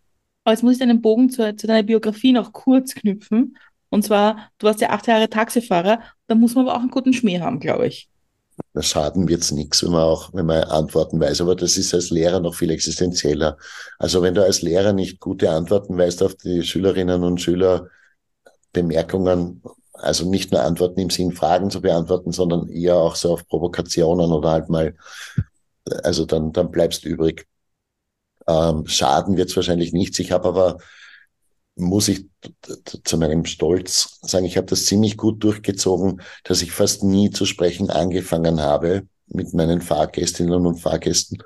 Aber jetzt muss ich einen Bogen zu, zu deiner Biografie noch kurz knüpfen. Und zwar, du warst ja acht Jahre Taxifahrer, da muss man aber auch einen guten Schmäh haben, glaube ich. Na, Schaden wird's nichts, wenn man auch, wenn man Antworten weiß. Aber das ist als Lehrer noch viel existenzieller. Also wenn du als Lehrer nicht gute Antworten weißt auf die Schülerinnen und Schüler Bemerkungen, also nicht nur Antworten im Sinn, Fragen zu beantworten, sondern eher auch so auf Provokationen oder halt mal, also dann, dann bleibst du übrig. Ähm, Schaden wird's wahrscheinlich nichts. Ich habe aber muss ich zu meinem Stolz sagen, ich habe das ziemlich gut durchgezogen, dass ich fast nie zu sprechen angefangen habe mit meinen Fahrgästinnen und Fahrgästen,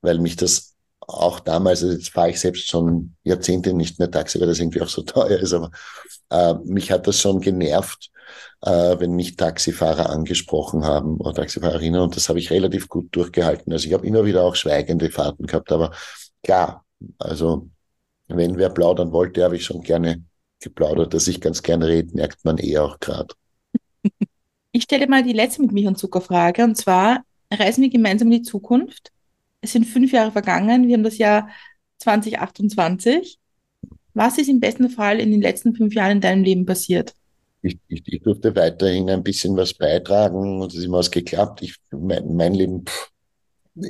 weil mich das auch damals, also jetzt fahre ich selbst schon Jahrzehnte nicht mehr Taxi, weil das irgendwie auch so teuer ist, aber äh, mich hat das schon genervt, äh, wenn mich Taxifahrer angesprochen haben oder Taxifahrerinnen und das habe ich relativ gut durchgehalten. Also ich habe immer wieder auch schweigende Fahrten gehabt, aber klar, also wenn wer plaudern wollte, habe ich schon gerne geplaudert. Dass ich ganz gerne rede, merkt man eh auch gerade. Ich stelle mal die letzte mit Milch und Zucker Frage und zwar reisen wir gemeinsam in die Zukunft. Es sind fünf Jahre vergangen. Wir haben das Jahr 2028. Was ist im besten Fall in den letzten fünf Jahren in deinem Leben passiert? Ich, ich, ich durfte weiterhin ein bisschen was beitragen und es ist immer was geklappt. Ich, mein, mein Leben, pff,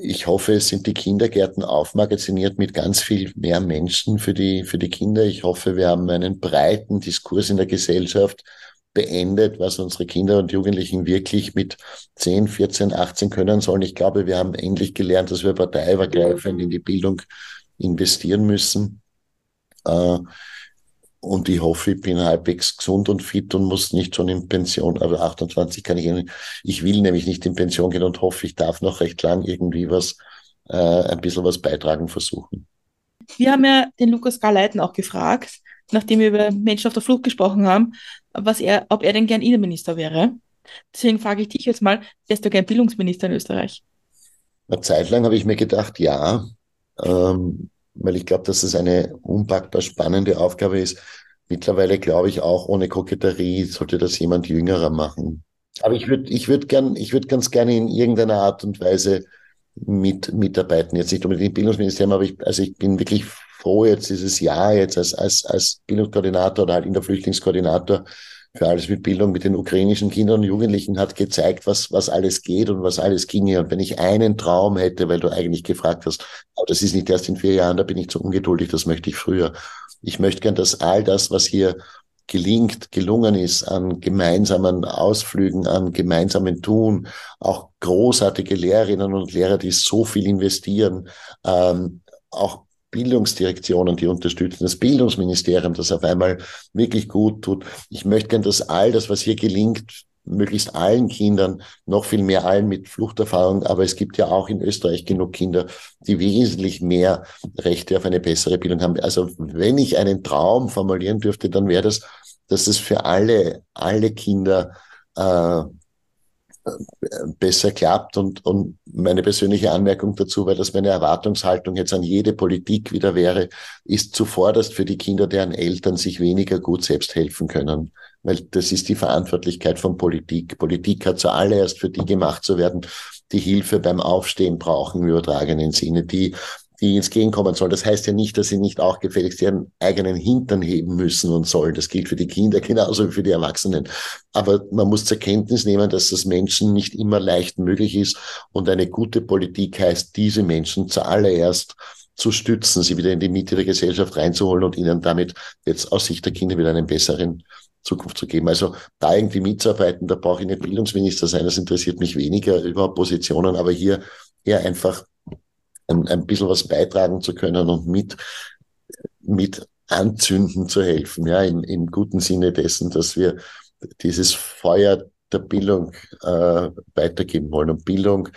ich hoffe, es sind die Kindergärten aufmagaziniert mit ganz viel mehr Menschen für die, für die Kinder. Ich hoffe, wir haben einen breiten Diskurs in der Gesellschaft beendet, was unsere Kinder und Jugendlichen wirklich mit 10, 14, 18 können sollen. Ich glaube, wir haben endlich gelernt, dass wir parteiübergreifend in die Bildung investieren müssen. Äh, und ich hoffe, ich bin halbwegs gesund und fit und muss nicht schon in Pension, aber 28 kann ich, ich will nämlich nicht in Pension gehen und hoffe, ich darf noch recht lang irgendwie was, äh, ein bisschen was beitragen versuchen. Wir haben ja den Lukas Garleiten auch gefragt, nachdem wir über Menschen auf der Flucht gesprochen haben, was er, ob er denn gern Innenminister wäre. Deswegen frage ich dich jetzt mal, wärst du gern Bildungsminister in Österreich? Eine Zeit lang habe ich mir gedacht, ja. Ähm, weil ich glaube, dass es eine unpackbar spannende Aufgabe ist. Mittlerweile glaube ich auch, ohne Koketterie sollte das jemand Jüngerer machen. Aber ich würde ich würd gern, ich würde ganz gerne in irgendeiner Art und Weise mit mitarbeiten. Jetzt nicht unbedingt im Bildungsministerium, aber ich, also ich bin wirklich froh, jetzt dieses Jahr jetzt als, als, als Bildungskoordinator oder halt in der Flüchtlingskoordinator für alles mit Bildung mit den ukrainischen Kindern und Jugendlichen hat gezeigt, was, was alles geht und was alles ginge. Und wenn ich einen Traum hätte, weil du eigentlich gefragt hast, aber das ist nicht erst in vier Jahren, da bin ich zu ungeduldig, das möchte ich früher. Ich möchte gern, dass all das, was hier gelingt, gelungen ist an gemeinsamen Ausflügen, an gemeinsamen Tun, auch großartige Lehrerinnen und Lehrer, die so viel investieren, ähm, auch Bildungsdirektionen, die unterstützen, das Bildungsministerium, das auf einmal wirklich gut tut. Ich möchte gern, dass all das, was hier gelingt, möglichst allen Kindern, noch viel mehr allen mit Fluchterfahrung, aber es gibt ja auch in Österreich genug Kinder, die wesentlich mehr Rechte auf eine bessere Bildung haben. Also wenn ich einen Traum formulieren dürfte, dann wäre das, dass es für alle, alle Kinder äh, besser klappt. Und, und meine persönliche Anmerkung dazu, weil das meine Erwartungshaltung jetzt an jede Politik wieder wäre, ist zuvorderst für die Kinder, deren Eltern sich weniger gut selbst helfen können. Weil das ist die Verantwortlichkeit von Politik. Politik hat zuallererst für die gemacht zu werden, die Hilfe beim Aufstehen brauchen im übertragenen Sinne, die die ins Gehen kommen sollen. Das heißt ja nicht, dass sie nicht auch gefälligst ihren eigenen Hintern heben müssen und sollen. Das gilt für die Kinder genauso wie für die Erwachsenen. Aber man muss zur Kenntnis nehmen, dass das Menschen nicht immer leicht möglich ist. Und eine gute Politik heißt, diese Menschen zuallererst zu stützen, sie wieder in die Mitte der Gesellschaft reinzuholen und ihnen damit jetzt aus Sicht der Kinder wieder einen besseren Zukunft zu geben. Also da irgendwie mitzuarbeiten, da brauche ich nicht Bildungsminister sein, das interessiert mich weniger, überhaupt Positionen, aber hier eher einfach ein, ein bisschen was beitragen zu können und mit, mit anzünden zu helfen, ja, im, im guten Sinne dessen, dass wir dieses Feuer der Bildung äh, weitergeben wollen. Und Bildung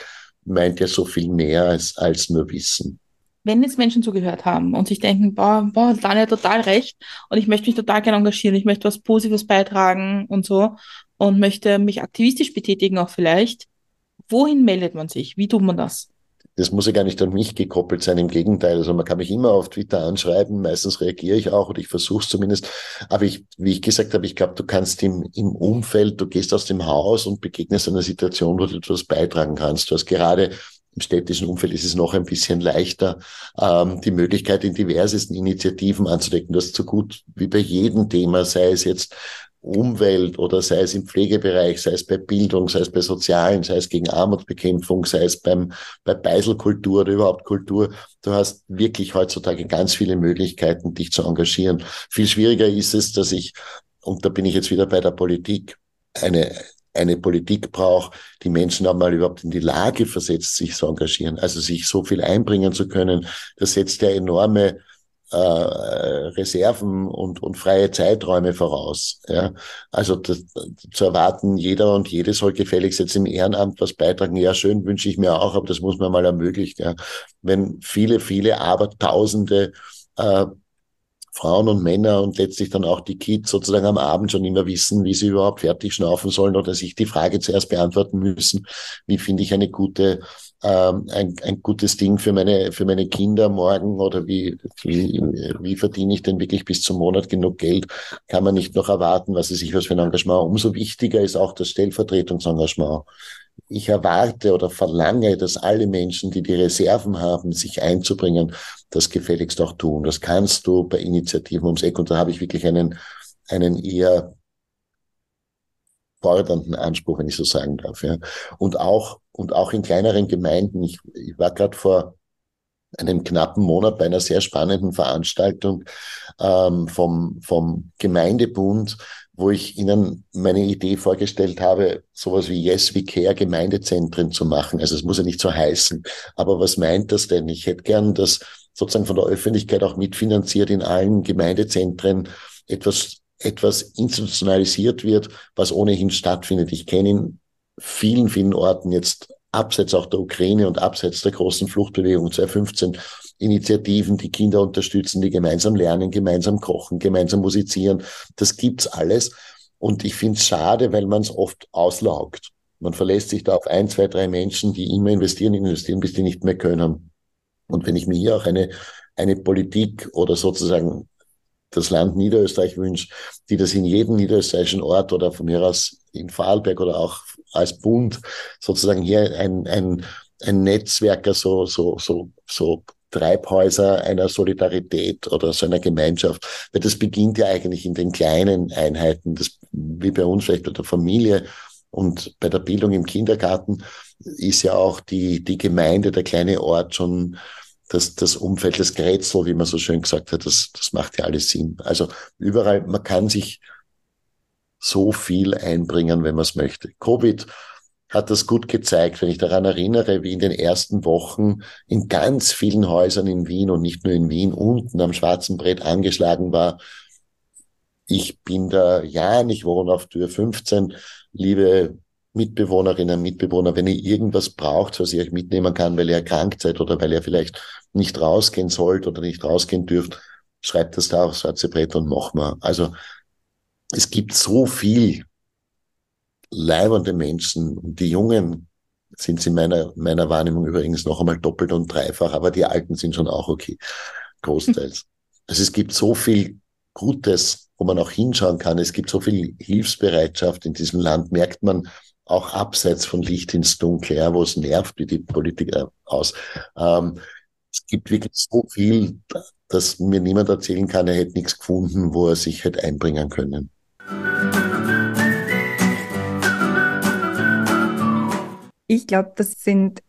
meint ja so viel mehr als, als nur Wissen. Wenn jetzt Menschen zugehört haben und sich denken, boah, boah, Daniel hat total recht und ich möchte mich total gerne engagieren, ich möchte was Positives beitragen und so und möchte mich aktivistisch betätigen auch vielleicht, wohin meldet man sich? Wie tut man das? Das muss ja gar nicht an mich gekoppelt sein, im Gegenteil. Also man kann mich immer auf Twitter anschreiben, meistens reagiere ich auch oder ich versuche es zumindest. Aber ich, wie ich gesagt habe, ich glaube, du kannst im, im Umfeld, du gehst aus dem Haus und begegnest einer Situation, wo du etwas beitragen kannst. Du hast gerade im städtischen Umfeld ist es noch ein bisschen leichter, ähm, die Möglichkeit in diversesten Initiativen anzudecken. Das ist so gut wie bei jedem Thema, sei es jetzt Umwelt oder sei es im Pflegebereich, sei es bei Bildung, sei es bei Sozialen, sei es gegen Armutsbekämpfung, sei es beim, bei Beiselkultur oder überhaupt Kultur. Du hast wirklich heutzutage ganz viele Möglichkeiten, dich zu engagieren. Viel schwieriger ist es, dass ich, und da bin ich jetzt wieder bei der Politik, eine, eine Politik braucht, die Menschen einmal überhaupt in die Lage versetzt, sich zu engagieren, also sich so viel einbringen zu können. Das setzt ja enorme äh, Reserven und, und freie Zeiträume voraus. Ja? Also das, zu erwarten, jeder und jede soll gefälligst jetzt im Ehrenamt was beitragen. Ja, schön wünsche ich mir auch, aber das muss man mal ermöglichen. Ja? Wenn viele, viele, aber Tausende äh, Frauen und Männer und letztlich dann auch die Kids sozusagen am Abend schon immer wissen, wie sie überhaupt fertig schnaufen sollen oder sich die Frage zuerst beantworten müssen, wie finde ich eine gute ähm, ein, ein gutes Ding für meine, für meine Kinder morgen oder wie, wie, wie verdiene ich denn wirklich bis zum Monat genug Geld, kann man nicht noch erwarten, was ist ich was für ein Engagement. Umso wichtiger ist auch das Stellvertretungsengagement. Ich erwarte oder verlange, dass alle Menschen, die die Reserven haben, sich einzubringen, das gefälligst auch tun. Das kannst du bei Initiativen ums Eck und da habe ich wirklich einen, einen eher fordernden Anspruch, wenn ich so sagen darf. Ja. Und auch und auch in kleineren Gemeinden. Ich, ich war gerade vor einem knappen Monat bei einer sehr spannenden Veranstaltung ähm, vom, vom Gemeindebund, wo ich Ihnen meine Idee vorgestellt habe, sowas wie Yes We Care Gemeindezentren zu machen. Also es muss ja nicht so heißen. Aber was meint das denn? Ich hätte gern, dass sozusagen von der Öffentlichkeit auch mitfinanziert in allen Gemeindezentren etwas etwas institutionalisiert wird, was ohnehin stattfindet. Ich kenne in vielen, vielen Orten jetzt abseits auch der Ukraine und abseits der großen Fluchtbewegung 2015 Initiativen, die Kinder unterstützen, die gemeinsam lernen, gemeinsam kochen, gemeinsam musizieren. Das gibt's alles. Und ich finde es schade, weil man es oft auslaugt. Man verlässt sich da auf ein, zwei, drei Menschen, die immer investieren, investieren, bis die nicht mehr können. Und wenn ich mir hier auch eine, eine Politik oder sozusagen das Land Niederösterreich wünsche, die das in jedem niederösterreichischen Ort oder von mir aus in Vorarlberg oder auch als Bund sozusagen hier ein, ein, ein Netzwerker, so, so, so, so Treibhäuser einer Solidarität oder so einer Gemeinschaft. Weil das beginnt ja eigentlich in den kleinen Einheiten. Das wie bei uns vielleicht bei der Familie und bei der Bildung im Kindergarten ist ja auch die, die Gemeinde, der kleine Ort schon das, das Umfeld, das Grätzl, wie man so schön gesagt hat, das, das macht ja alles Sinn. Also überall, man kann sich so viel einbringen, wenn man es möchte. Covid hat das gut gezeigt, wenn ich daran erinnere, wie in den ersten Wochen in ganz vielen Häusern in Wien und nicht nur in Wien unten am schwarzen Brett angeschlagen war. Ich bin da, ja, ich wohne auf Tür 15, liebe Mitbewohnerinnen, Mitbewohner, wenn ihr irgendwas braucht, was ich euch mitnehmen kann, weil ihr erkrankt seid oder weil ihr vielleicht nicht rausgehen sollt oder nicht rausgehen dürft, schreibt das da aufs schwarze Brett und mach mal. Also es gibt so viel leibende Menschen. Die Jungen sind in meiner, meiner Wahrnehmung übrigens noch einmal doppelt und dreifach, aber die Alten sind schon auch okay, großteils. Also es gibt so viel Gutes, wo man auch hinschauen kann. Es gibt so viel Hilfsbereitschaft in diesem Land, merkt man auch abseits von Licht ins Dunkel, ja, wo es nervt, wie die Politiker aus. Ähm, es gibt wirklich so viel, dass mir niemand erzählen kann, er hätte nichts gefunden, wo er sich hätte einbringen können. Ich glaube, das sind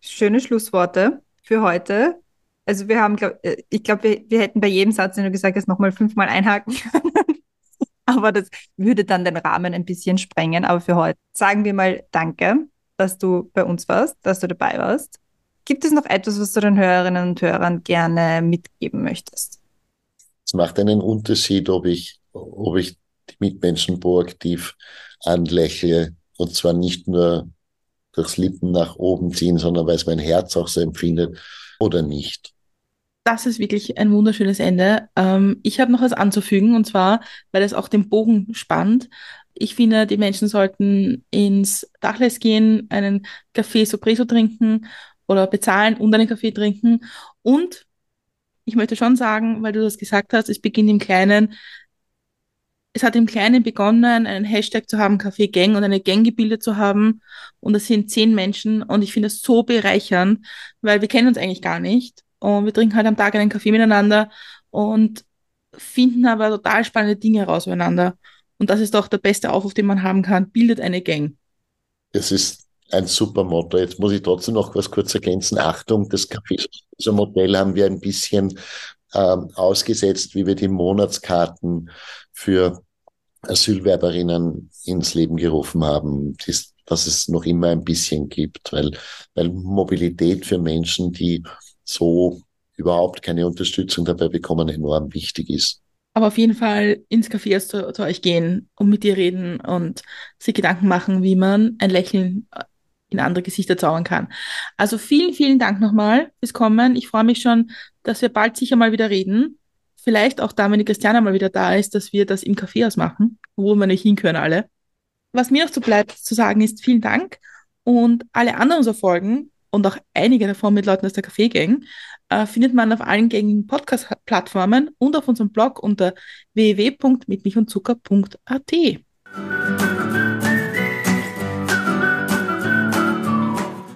schöne Schlussworte für heute. Also wir haben, glaub, äh, ich glaube, wir, wir hätten bei jedem Satz, den du gesagt hast, nochmal fünfmal einhaken können. Aber das würde dann den Rahmen ein bisschen sprengen. Aber für heute sagen wir mal Danke, dass du bei uns warst, dass du dabei warst. Gibt es noch etwas, was du den Hörerinnen und Hörern gerne mitgeben möchtest? Es macht einen Unterschied, ob ich, ob ich die Mitmenschen proaktiv anlächle und zwar nicht nur durchs Lippen nach oben ziehen, sondern weil es mein Herz auch so empfindet oder nicht. Das ist wirklich ein wunderschönes Ende. Ähm, ich habe noch was anzufügen und zwar, weil es auch den Bogen spannt. Ich finde, die Menschen sollten ins Dachles gehen, einen Kaffee Sopreso trinken oder bezahlen und einen Kaffee trinken. Und ich möchte schon sagen, weil du das gesagt hast, es beginnt im Kleinen, es hat im Kleinen begonnen, einen Hashtag zu haben, Café Gang und eine Gang gebildet zu haben. Und das sind zehn Menschen und ich finde es so bereichernd, weil wir kennen uns eigentlich gar nicht. Und wir trinken halt am Tag einen Kaffee miteinander und finden aber total spannende Dinge heraus miteinander. Und das ist doch der beste Aufruf, den man haben kann. Bildet eine Gang. Es ist ein super Motto. Jetzt muss ich trotzdem noch was kurz ergänzen. Achtung, das Kaffee-Modell haben wir ein bisschen ähm, ausgesetzt, wie wir die Monatskarte für Asylwerberinnen ins Leben gerufen haben, dies, dass es noch immer ein bisschen gibt, weil, weil Mobilität für Menschen, die so überhaupt keine Unterstützung dabei bekommen, enorm wichtig ist. Aber auf jeden Fall ins Café zu, zu euch gehen und mit dir reden und sich Gedanken machen, wie man ein Lächeln in andere Gesichter zaubern kann. Also vielen, vielen Dank nochmal fürs Kommen. Ich freue mich schon, dass wir bald sicher mal wieder reden. Vielleicht auch da, wenn die Christiane mal wieder da ist, dass wir das im Café ausmachen, wo wir nicht hin können alle. Was mir noch so bleibt zu sagen ist, vielen Dank. Und alle anderen unserer Folgen und auch einige davon mit Leuten aus der Café-Gang äh, findet man auf allen gängigen Podcast-Plattformen und auf unserem Blog unter www.mitmilchundzucker.at.